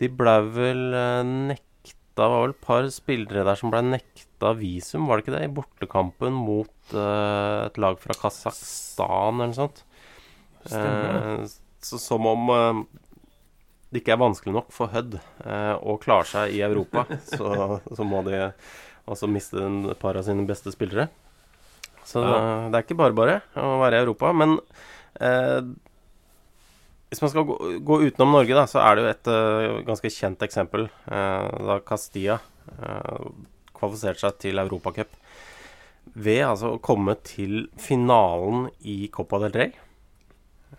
De blei vel eh, nekta Det var vel et par spillere der som blei nekta visum, var det ikke det? I bortekampen mot eh, et lag fra Kasakhstan eller noe sånt. Eh, så som om eh, det ikke er vanskelig nok for Hødd eh, å klare seg i Europa, så, så må de altså miste en par av sine beste spillere. Så Ja. det er ikke bare bare å være i Europa. Men eh, hvis man skal gå, gå utenom Norge, da, så er det jo et uh, ganske kjent eksempel. eh, da Castilla uh, kvalifiserte seg til Europacup ved altså å komme til finalen i Copa del Rey,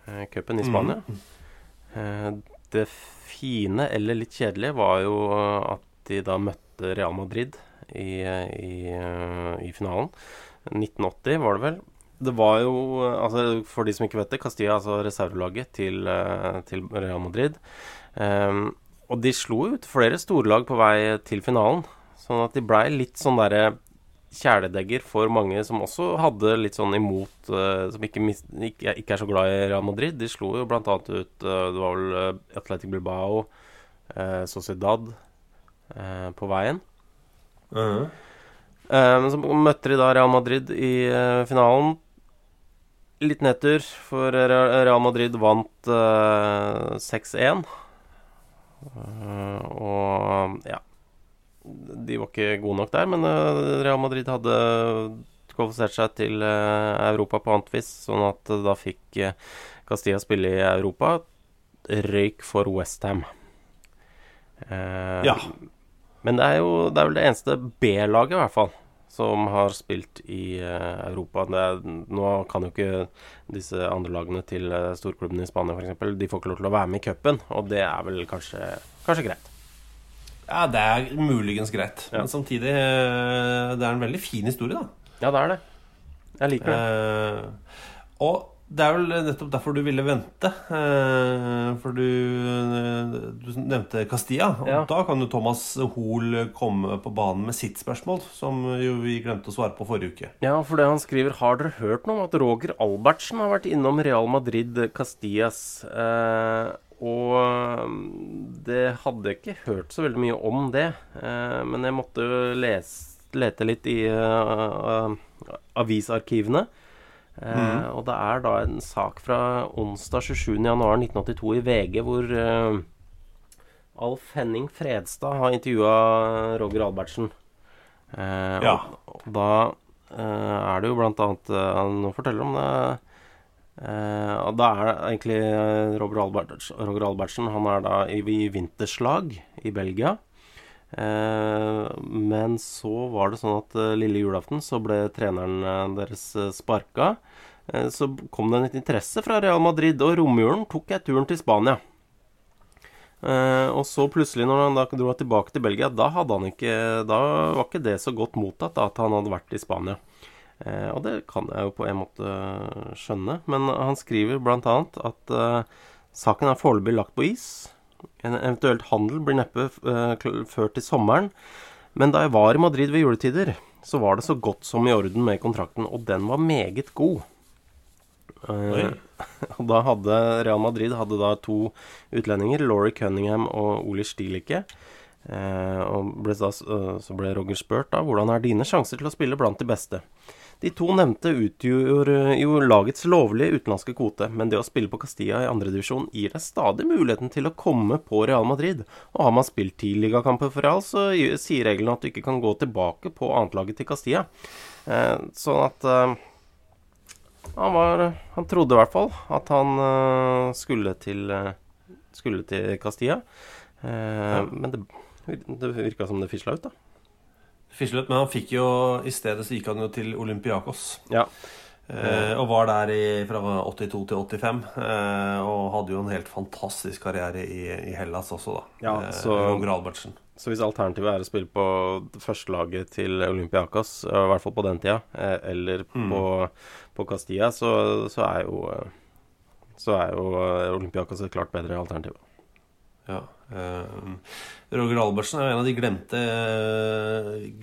uh, cupen i Spania. Eh, det fine, eller litt kjedelige, var jo at de da møtte Real Madrid i, i, eh, i finalen. 1980 var det vel. Det var jo, altså for de som ikke vet det, Castilla, altså reservelaget til, eh, til Real Madrid. Um, og de slo ut flere storlag på vei til finalen, sånn at de blei litt sånn derre kjæledegger for mange som også hadde litt sånn imot uh, Som ikke, mis, ikke, ikke er så glad i Real Madrid. De slo jo blant annet ut uh, Det var vel Atletic Bilbao, uh, Sociedad på veien. Mhm. -huh. Men så møtte de da Real Madrid i eh, finalen. Litt nedtur, for Real Madrid vant eh, 6-1. Eh, og ja De var ikke gode nok der, men eh, Real Madrid hadde kvalifisert seg til eh, Europa på annet vis, sånn at eh, da fikk eh, Castilla spille i Europa. Røyk for Westham. Uh, Ja. Men det er jo det er vel det eneste B-laget, i hvert fall, som har spilt i eh, Europa. Det er, nå kan jo ikke disse andre lagene til uh, storklubbene i Spania, f.eks., de får ikke lov til å være med i cupen, og det er vel kanskje, kanskje greit. Ja, det er muligens greit. Ja. Men samtidig eh, Det er en veldig fin historie, da. Ja, det er det. Jeg liker det. Eh, og det er vel nettopp derfor du ville vente. Eh, for du, eh, du nevnte Castilla. Og Ja. da kan jo Thomas Hoel komme på banen med sitt spørsmål, som jo vi glemte å svare på forrige uke. Ja, for det han skriver Har dere hørt noe om at Roger Albertsen har vært innom Real Madrid Castillas? Eh, og mm, det hadde jeg ikke hørt så veldig mye om det. Eh, men jeg måtte lese, lete litt i uh, avisarkivene. Eh, Og det er da en sak fra onsdag 27.1.1982 i VG hvor eh, Alf Henning Fredstad har intervjua Roger Albertsen. Eh, Ja. og, og da eh, er det jo blant annet eh, Han forteller om det. Og da er det egentlig Roger, Alberts, Roger Albertsen Han er da i, i vinterslag i Belgia. Men så var det sånn at lille julaften så ble treneren deres sparka. Eh, så kom det en interesse fra Real Madrid, og romjulen tok jeg turen til Spania. Eh, og så plutselig, når han da dro tilbake til Belgia, da, ikke, da var ikke det så godt mottatt da, at han hadde vært i Spania. Eh, og det kan jeg jo på en måte skjønne. Men han skriver bl.a. at saken er foreløpig lagt på is. En eventuelt handel blir neppe ført til sommeren. Men da jeg var i Madrid ved juletider, så var det så godt som i orden med kontrakten, og den var meget god. Eh, og da hadde Real Madrid hadde da to utlendinger, Laurie Cunningham og Oli Stilicke. Eh, og ble da, eh, så ble Roger spurt da hvordan er dine sjanser til å spille blant de beste. De to nevnte utgjorde jo lagets lovlige utenlandske kvote, men det å spille på Castilla i andredivisjon gir deg stadig muligheten til å komme på Real Madrid. Og har man spilt ti ligakamper for Real, så sier reglene at du ikke kan gå tilbake på annetlaget til Castilla. Eh, sånn at eh, han var Han trodde i hvert fall at han eh, skulle til eh, Skulle til Castilla. Ja. Men det, det virka som det fisla ut, da. ut, men han fikk jo I stedet så gikk han jo til Olympiakos. Ja. Eh, og var der i, fra 82 til 85. Eh, og hadde jo en helt fantastisk karriere i, i Hellas også, da. Ja, eh, så- eh. Så hvis alternativet er å spille på førstelaget til Olympiakos, i hvert fall på den tida, eh, eller Mm. på, på Castilla, så, så er jo eh, Så er jo eh, Olympiakos et klart bedre alternativ. Ja. Eh, Roger Albertsen er jo en av de glemte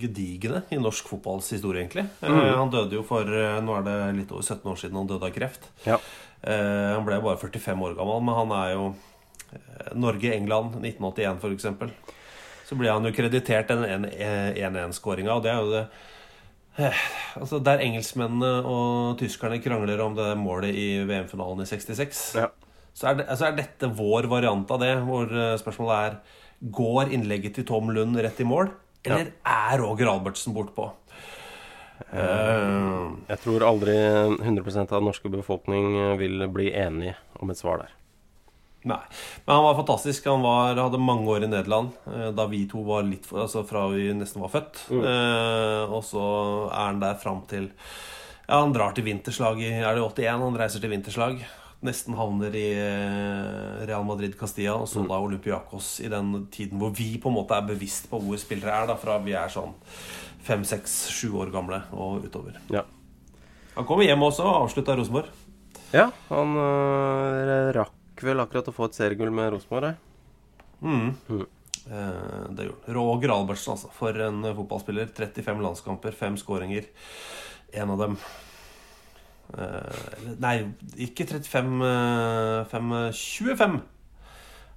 gedigene gedigne i norsk fotballs historie, egentlig. Eh, Mm. han døde jo for eh, Nå er det litt over 17 år siden han døde av kreft. Ja. Eh, han ble bare 45 år gammel, men han er jo eh, Norge-England 1981, for eksempel. Så ble han jo kreditert den 1-1-skåringa, og det er jo det eh, Altså Der engelskmennene og tyskerne krangler om det målet i VM-finalen i 66, Ja. Så er, det, så er dette vår variant av det, hvor eh, spørsmålet er Går innlegget til Tom Lund rett i mål, eller er Roger Albertsen bortpå? Uh, Jeg tror aldri 100% av den norske befolkning eh, vil bli enig om et svar der. Nei. Men han var fantastisk. Han var, hadde mange år i Nederland eh, da vi to var litt for, Altså fra vi nesten var født. Eh, og så er han der fram til Ja, han drar til vinterslag i Er det 81? Han reiser til vinterslag. Nesten havner i eh, Real Madrid Castilla, og så da Olympiakos i den tiden hvor vi på en måte er bevisst på hvor spillere er, da, fra vi er sånn fem, seks, sju år gamle og utover. Ja. Han kommer hjem også og avslutta Rosenborg. Ja, han øh, rakk vel akkurat å få et seriegull med Rosenborg, jeg. Mm. Eh, det gjorde han. Roger Albertsen, altså. For en eh, fotballspiller. 35 landskamper, fem skåringer. En av dem Nei, ikke 35 eh, fem, eh, 25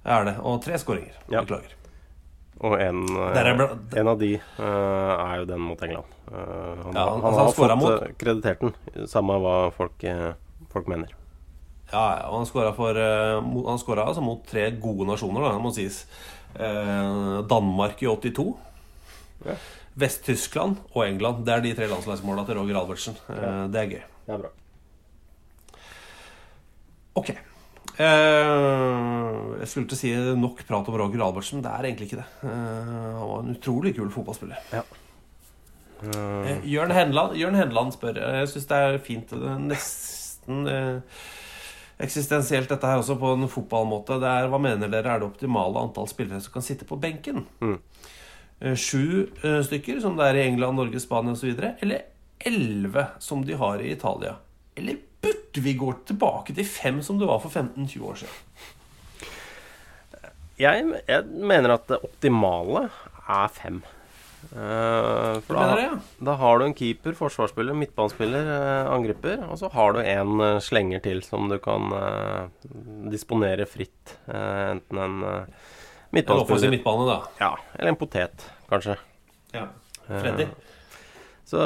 er det. Og tre skåringer. Ja. Beklager. Og en, bla- en av de uh, er jo den mot England. Uh, han, Ja, han, altså, han har fått mot- kreditert den, samme hva folk, folk mener. Ja, ja, og han skåra eh, Han altså mot tre gode nasjoner, da, må sies. Uh, Danmark i 82. Ja. Vest-Tyskland og England. Det er de tre landslagsmåla til Roger Albertsen. Eh, Det er gøy. Det er bra. Ok. Eh, jeg skulle til å si nok prat om Roger Albertsen. Det er egentlig ikke det. Eh, han var en utrolig kul fotballspiller. Ja. Uh, Jørn Henland, Jørn Henland spør Jeg syns det er fint det er Nesten eksistensielt dette her også på en fotballmåte. Det er, Hva mener dere er det optimale antall spillere som kan sitte på benken? Mm. Eh, Sju stykker, som det er i England, Norge, Spania osv. Eller elleve, som de har i Italia? Eller burde vi gå tilbake til fem, som det var for 15-20 år siden? Jeg, jeg mener at det optimale er fem. Uh, for da, det, ja? da har du en keeper, forsvarsspiller, midtbanespiller, uh, angriper, og så har du en uh, slenger til som du kan eh, disponere fritt. Eh, enten en uh, En offensiv midtbanespiller midtbane, da. Ja, eller en potet, kanskje. Ja. Freddy? Eh, Så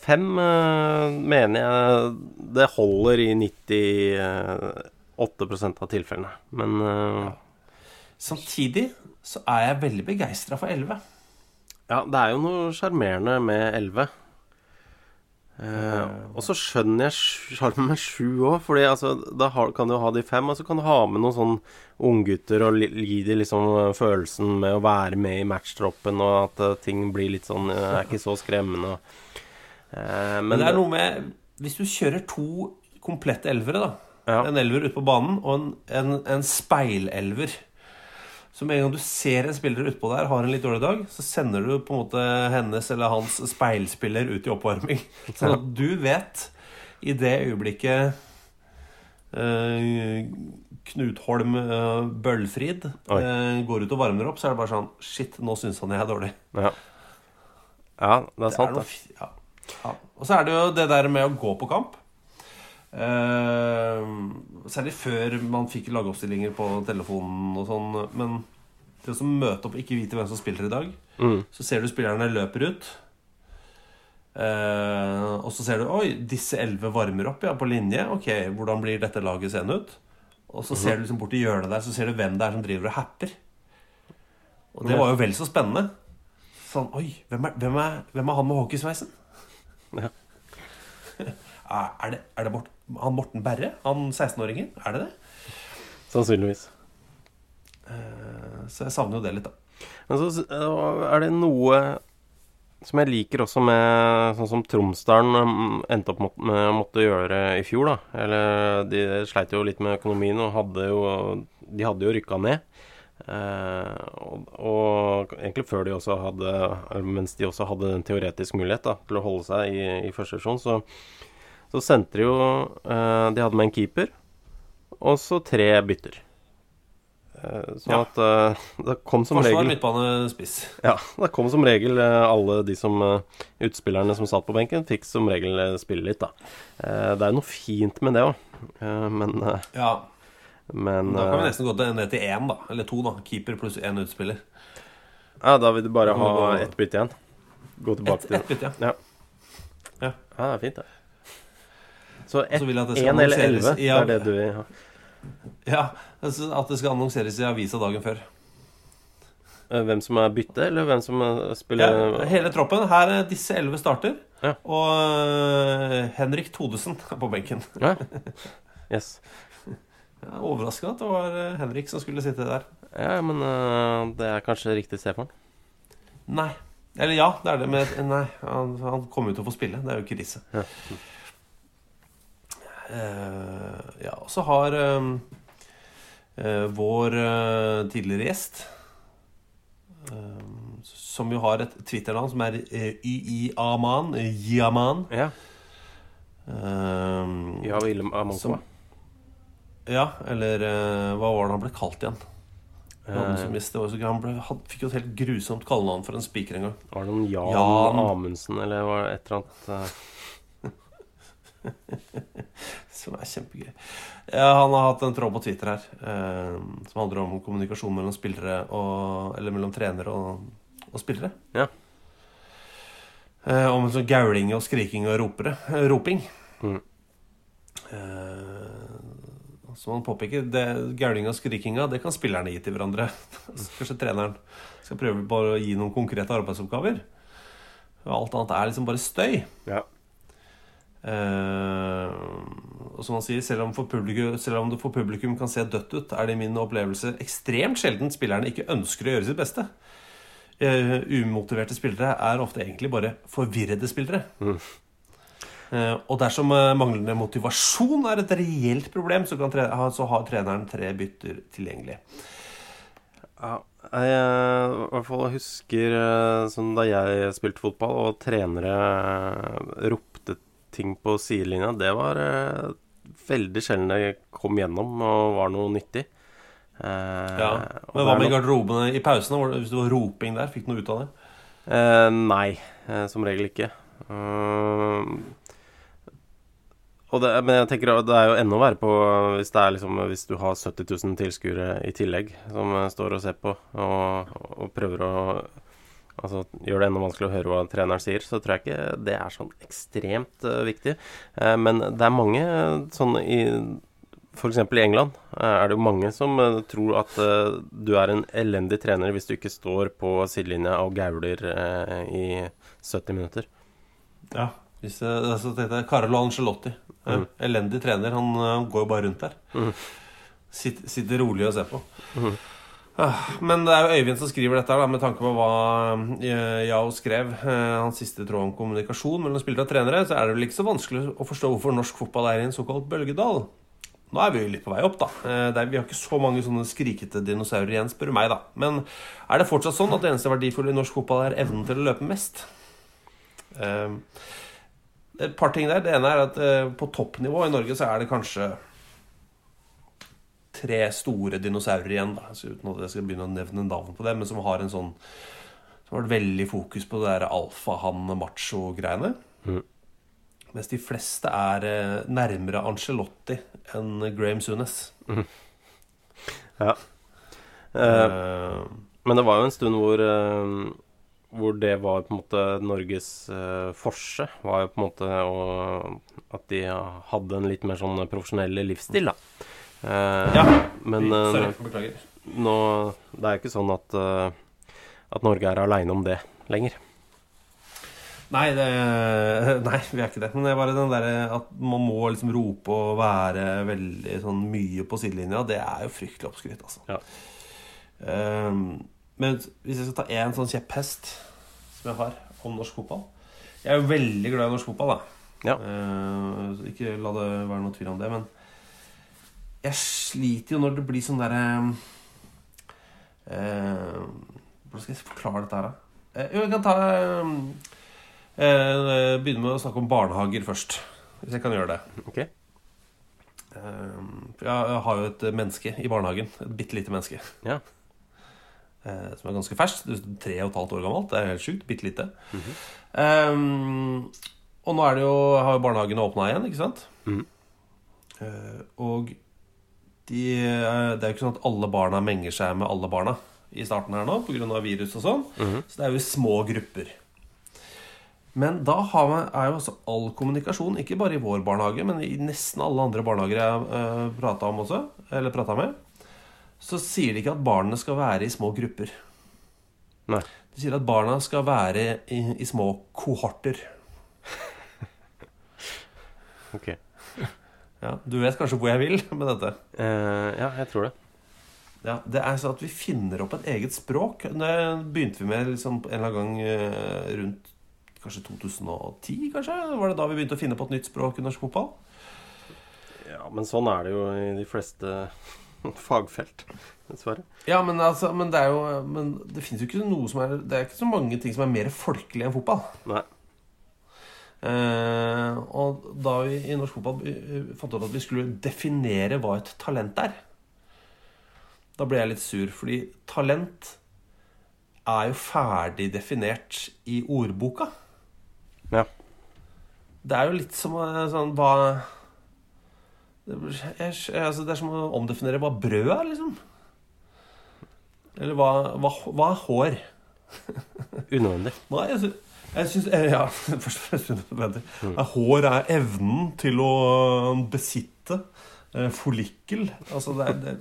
fem eh, mener jeg det holder i 98% av tilfellene. Men ja. Samtidig så er jeg veldig begeistra for 11. ja, det er jo noe sjarmerende med 11. Eh, og så skjønner jeg sjarmen med sju òg, Fordi altså, da har, kan du ha de fem, og så kan du ha med noen sånn unggutter og gi dem liksom eh, følelsen med å være med i matchtroppen, og at uh, ting blir litt sånn uh, Er ikke så skremmende. Og, men, Men det er noe med Hvis du kjører to komplette elvere, da. Ja. En elver ute på banen og en, en, en speilelver. Så med en gang du ser en spiller utpå der har en litt dårlig dag, så sender du på en måte hennes eller hans speilspiller ut i oppvarming. Sånn at du vet i det øyeblikket eh, Knut Holm eh, Bøllfrid eh, går ut og varmer opp, så er det bare sånn Shit, nå syns han jeg er dårlig. Ja. ja, det er sant, det. Er noe, Ja. Ja. Og så er det jo det der med å gå på kamp. Eh, særlig før man fikk lagoppstillinger på telefonen og sånn. Men det å møte opp og ikke vite hvem som spiller i dag, Mm. så ser du spillerne løper ut. Uh, og så ser du Oi, disse elleve varmer opp ja, på linje. Ok, hvordan blir dette laget seende ut? Og så ser du liksom i hjørnet der Så ser du hvem det er som driver og happer. Og det var jo vel så spennende. Sånn Oi, hvem er, hvem er, hvem er han med hockeysveisen? Ja. Er det, er det Morten, han Morten Berre? Han 16-åringen? Er det det? Sannsynligvis. Eh, Så jeg savner jo det litt, da. Men så er det noe som jeg liker også med sånn som Tromsdalen mm, endte opp med å måtte gjøre i fjor, da. Eller de sleit jo litt med økonomien og hadde jo De hadde jo rykka ned. Eh, og, og egentlig før de også hadde Mens de også hadde en teoretisk mulighet da, til å holde seg i, i første sesjon, så, så sendte de jo eh, De hadde med en keeper, og så tre bytter. Sånn Ja. at eh, det kom som Forsvar, regel midtbane, spiss. ja, det kom som regel alle de som utspillerne som satt på benken, fikk som regel spille litt, da. Det er noe fint med det òg, men, Ja, men Da kan vi nesten gå til ned til én, da. Eller to, da. Keeper pluss én utspiller. Ja, da vil du bare ha ett bytte igjen. Gå tilbake et, til et bytte, ja. Ja. Ja. ja, det er fint, det. Så skal én eller elleve, det er det du vil ha. Ja, altså At det skal annonseres i avisa dagen før. Eh, Hvem som er bytte, eller hvem som spiller Ja, hele troppen. Her er disse elleve starter. Ja. Og eh, Henrik Todesen er på benken. Ja. Yes. Ja, Overraskende at det var eh, Henrik som skulle sitte der. Ja, men uh, det er kanskje riktig sted for han. Nei. Eller ja, det er det, men nei, han, han kommer jo til å få spille. Det er jo krise. Ja. Eh, ja, så har eh, eh, vår eh, tidligere gjest eh, Som jo har et Twitter-navn som er YI-Aman. Yaman. Ja. Eh, Ja, Willem Amonko. Som- ja, eller hva var det han ble kalt igjen? Han, som visste, han ble, han fikk jo et helt grusomt kallenavn for en spiker en gang. Var det noen Jan, Jan. Amundsen, eller var det et eller annet Som er kjempegøy. Ja, han har hatt en tråd på Twitter her eh, som handler om kommunikasjon mellom spillere og Eller mellom trenere og, og spillere. Ja. Eh, om sånn gauling og skriking og ropere, eh, roping. Mm. Eh, som han påpeker, det, gaulinga og skrikinga det kan spillerne gi til hverandre. Kanskje treneren skal prøve bare å gi noen konkrete arbeidsoppgaver. Alt annet er liksom bare støy. Ja. Og som han sier, selv om, publikum, selv om det for publikum kan se dødt ut, er det i min opplevelse ekstremt sjelden spillerne ikke ønsker å gjøre sitt beste. Uh, umotiverte spillere er ofte egentlig bare forvirrede spillere. Eh, og dersom manglende motivasjon er et reelt problem, så, kan tre ha- så har treneren tre bytter tilgjengelig. Ja, jeg i hvert fall husker da jeg spilte fotball, og trenere ropte ting på sidelinja. Det var eh, veldig sjelden det kom gjennom og var noe nyttig. Eh, Ja. Men hva med garderobene i pausene? Hvis det var roping der, fikk du noe ut av det? Eh, nei, som regel ikke. Og det, men jeg tenker det er jo enda verre på hvis, det er liksom, hvis du har 70 000 tilskuere i tillegg som står og ser på og, og prøver å altså, gjør det enda vanskelig å høre hva treneren sier, så tror jeg ikke det er sånn ekstremt uh, viktig. Uh, men det er mange eh, sånn i F.eks. i England er det jo mange som tror at du er en elendig trener hvis du ikke står på sidelinja og gauler i 70 minutter. Ja. Hvis jeg, altså, tenkte jeg Carlo Angelotti. Mhm. Elendig trener. Han, han går jo bare rundt der. Sitt, sitter rolig og ser på. Mhm. Ah, Men det er jo Øyvind som skriver dette, her, med tanke på hva eh, Yao skrev. eh, Hans siste tråd om kommunikasjon mellom spillere og trenere. Så er det vel ikke så vanskelig å forstå hvorfor norsk fotball er i en såkalt bølgedal. Nå er vi jo litt på vei opp, da. Eh, er, vi har ikke så mange sånne skrikete dinosaurer igjen, spør du meg, da. Men er det fortsatt sånn at det eneste verdifulle i norsk fotball er evnen til å løpe mest? Et par ting der. Det ene er at på toppnivå i Norge så er det kanskje tre store dinosaurer igjen, da. Uten at jeg skal begynne å nevne navn på det, men som har en sånn Som har vært veldig fokus på det der alfahann-macho-greiene. Mm. Mens de fleste er eh, nærmere Angelotti enn Graham Sunes. Ja. Eh, men det var jo en stund hvor uh hvor det var på en måte Norges uh, forse. Var jo på en måte å, at de hadde en litt mer sånn profesjonell livsstil, da. Eh, Ja. Men eh, Sorry, beklager. nå Det er jo ikke sånn at, eh, at Norge er aleine om det lenger. Nei, det, nei, vi er ikke det. Men det er bare den derre at man må liksom rope og være veldig sånn mye på sidelinja, det er jo fryktelig oppskrytt, altså. Ja. Um, men hvis jeg skal ta én sånn kjepphest som jeg har om norsk fotball Jeg er jo veldig glad i norsk fotball, da. Ja. Uh, ikke la det være noe tvil om det. Men jeg sliter jo når det blir sånn derre eh, Hvordan skal jeg forklare dette her, da? Eh, Jo, jeg kan ta ehm, eh, Begynne med å snakke om barnehager først. Hvis jeg kan gjøre det. Okay. Eh, jeg har jo et menneske i barnehagen. Et bitte lite menneske. Ja. Eh, som er ganske ferskt. er Tre og et halvt år gammelt. Det er helt sjukt. Bitte lite. Ehm, og nå er det jo, har jo barnehagene åpna igjen, ikke sant? Mm Eh, og de, eh, det er jo ikke sånn at alle barna menger seg med alle barna i starten her nå pga. virus og sånn. Så det er jo i små grupper. Men da har man, er jo også all kommunikasjon, ikke bare i vår barnehage, men i nesten alle andre barnehager jeg uh, prata om også, eller prata med, så sier de ikke at barna skal være i små grupper. Nei. De sier at barna skal være i, i små kohorter. Ok. Ja, du vet kanskje hvor jeg vil med dette? Uh, ja, jeg tror det. Ja, det er sånn at vi finner opp et eget språk. Det begynte vi med liksom en eller annen gang eh, rundt kanskje 2010, kanskje? Var det da vi begynte å finne på et nytt språk i norsk fotball? Ja, men sånn er det jo i de fleste fagfelt, dessverre. Ja, men, altså, men det er jo Men det fins jo ikke noe som er Det er ikke så mange ting som er mer folkelig enn fotball. Nei. Eh, og da vi i norsk fotball eh, fant ut at vi skulle definere hva et talent er, da ble jeg litt sur, fordi talent er jo ferdig definert i ordboka. Ja. Det er jo litt som eh, sånn hva det, altså, det er som å omdefinere hva brød er, liksom. Eller hva, hva, hva er hår? Unødvendig. Nei, jeg syns, jeg syns eh, Ja, først og fremst unødvendig. Eh, Hår er evnen til å eh, besitte follikkel. Altså, det er det,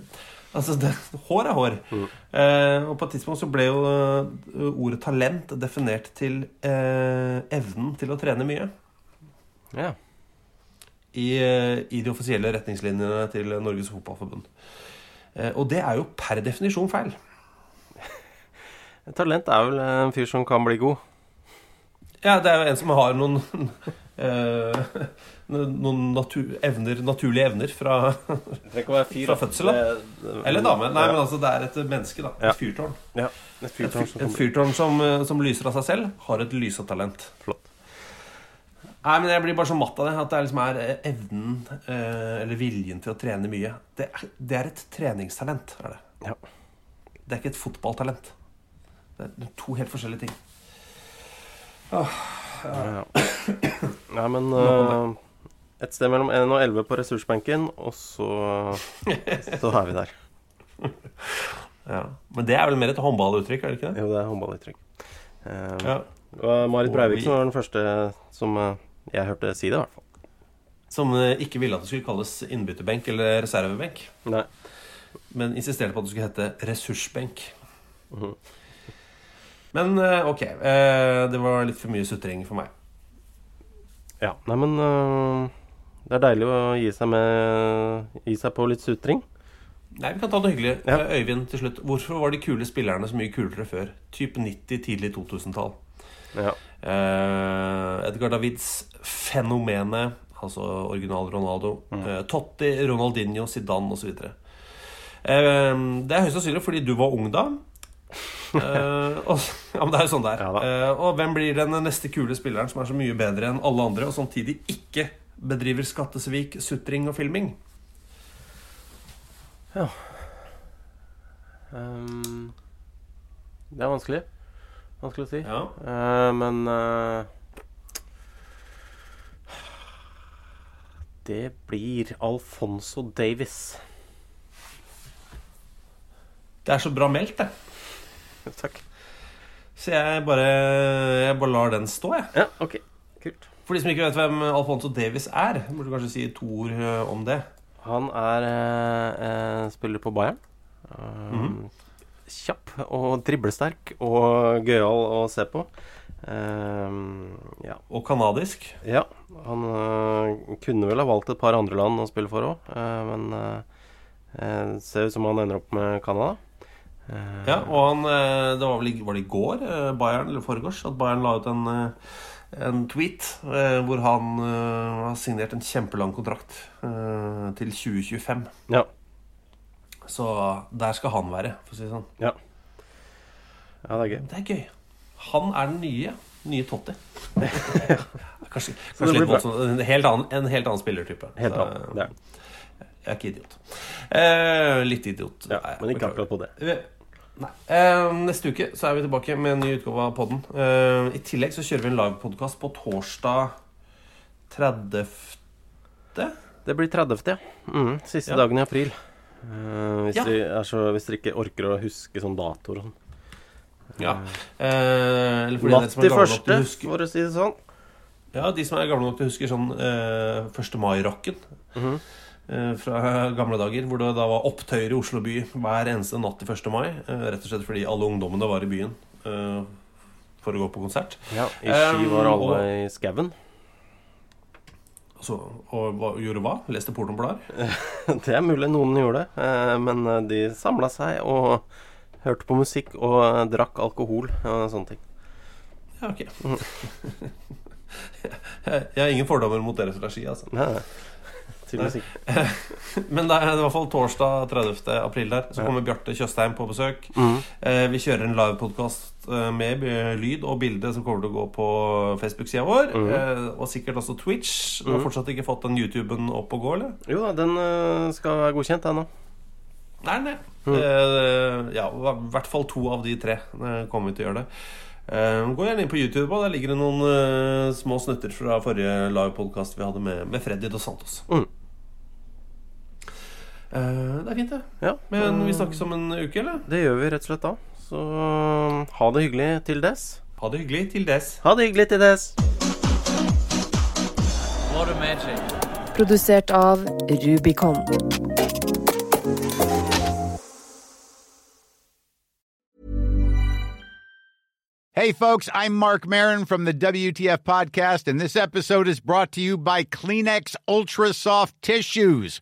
altså det, Hår er hår. Eh, og på et tidspunkt så ble jo ordet talent definert til eh, evnen til å trene mye. Ja. I, I de offisielle retningslinjene til Norges Fotballforbund. Eh, og det er jo per definisjon feil. Talent er vel en fyr som kan bli god. Ja, det er jo en som har noen uh, Noen natur, evner, naturlige evner fra fyr. Fra fødsel, da? Eller dame. Nei, men altså, det er et menneske, da. Et fyrtårn. Ja, et Et, fyrtårn fyr, som et fyrtårn som, eh, som lyser av seg selv, har et lysetalent. flott. Nei, men Jeg blir bare så matt av det. At det er liksom er eh, evnen, eh, eller viljen til å trene mye. Det er, det er et treningstalent. er det. Ja. Det er ikke et fotballtalent. Det er to helt forskjellige ting. Ja. Nei, men uh, et sted mellom 1 og 11 på ressursbenken, og så, så er vi der. Ja. Men det er vel mer et håndballuttrykk, er det ikke det? Jo, det er håndballuttrykk. Uh, Ja. Marit Breivik som var den første som eh, jeg hørte si det, i hvert fall. Som ikke ville at det skulle kalles innbytterbenk eller reservebenk. Nei. Men insisterte på at det skulle hete ressursbenk. Mhm. Men eh, ok, eh, det var litt for mye sutring for meg. Ja, nei, men øh, det er deilig å gi seg, med, gi seg på litt sutring. Nei, vi kan ta noe hyggelig. Ja. Eh, Øyvind, til slutt. Hvorfor var de kule spillerne så mye kulere før? Typ 90, tidlig 2000-tall. Ja. Eh, Edgar Davids fenomenet, altså original Ronaldo. Eh, Totti, Ronaldinho, Zidane osv. Uh, det er høyst sannsynlig fordi du var ung da. Eh, og, ja, men det er jo sånn det er. Ja eh, og hvem blir den neste kule spilleren som er så mye bedre enn alle andre, og samtidig ikke bedriver skattesvik, sutring og filming? Ehm, det er vanskelig. Vanskelig å si. Ja. Uh, men Det blir Alfonso Davis. Det er så bra meldt, det. Takk. Så jeg bare, jeg bare lar den stå, jeg. Ja, ok. Kult. For de som ikke vet hvem Alfonso Davis er, burde du kanskje si to ord eh, om det. Han er eh, eh, spiller på Bayern. Um, Kjapp og driblesterk og gøyal å se på. Um, ja. Og kanadisk. ja. Han eh, kunne vel ha valgt et par andre land å spille for òg, men eh, eh, ser ut som han ender opp med Canada. Eh, Ja, og han, eh, det var vel var det i går, eh, Bayern, eller foregårs, at Bayern la ut en, eh, en tweet eh, hvor han eh, har signert en kjempelang kontrakt eh, til 2025. ja. Så der skal han være, for å si det sånn. ja. Ja, det er gøy. Det er gøy. Han er den nye. Nye Totti. kanskje kanskje litt voldsomt. En helt annen, en helt annen spillertype. Helt. Det er. Jeg er ikke idiot. Eh, litt idiot. Ja, men ikke akkurat på det. Eh, neste uke så er vi tilbake med en ny utgave av podden. Uh, I tillegg så kjører vi en livepodkast på torsdag 30. Det blir 30., ja. Mm, siste Ja. dagen i april. Uh, hvis, Ja. dere er så, hvis dere ikke orker å huske sånn datoer og sånn. Ja. Eh, Natt til første, for å si det sånn. Ja, de som er gamle nok til å huske sånn eh, 1. mai-rocken Mm eh, fra gamle dager, hvor det da var opptøyer i Oslo by hver eneste natt til 1. mai. Eh, rett og slett fordi alle ungdommene var i byen eh, for å gå på konsert. Ja, I Ski var alle og- i skauen. Altså, og hva, gjorde hva? Leste pornoblader? Det er mulig noen gjorde det, eh, men eh, de samla seg og hørte på musikk og eh, drakk alkohol og sånne ting. Ja, ok. jeg, jeg har ingen fordommer mot deres regi, altså. Nei, nei. musikk. Men det er i hvert fall torsdag 30. april der. Så kommer Bjarte Tjøstheim på besøk. Mm. Eh, vi kjører en livepodkast eh, med eh, lyd og bilde som kommer til å gå på Facebook-sida vår. Mm. eh, og sikkert også Twitch. Du har fortsatt ikke fått den YouTuben opp og gå, eller? Jo da, den skal være godkjent, den nå. Nei, nei. Eh, ja, i hvert fall to av de tre kommer vi til å gjøre det. Gå gjerne inn på YouTube, der ligger det noen små snutter fra forrige livepodkast vi hadde med, med Freddy Dos Santos. Mm. Eh, det er fint, det. Ja, Men vi snakkes om en uke, eller? Det gjør vi rett og slett da. Så eh, ha det hyggelig til dess. Ha det hyggelig til dess. Ha det hyggelig til dess. Produsert av Rubicon. Hey, folks, I'm Mark Marin from the WTF Podcast, and this episode is brought to you by Kleenex Ultra Soft Tissues,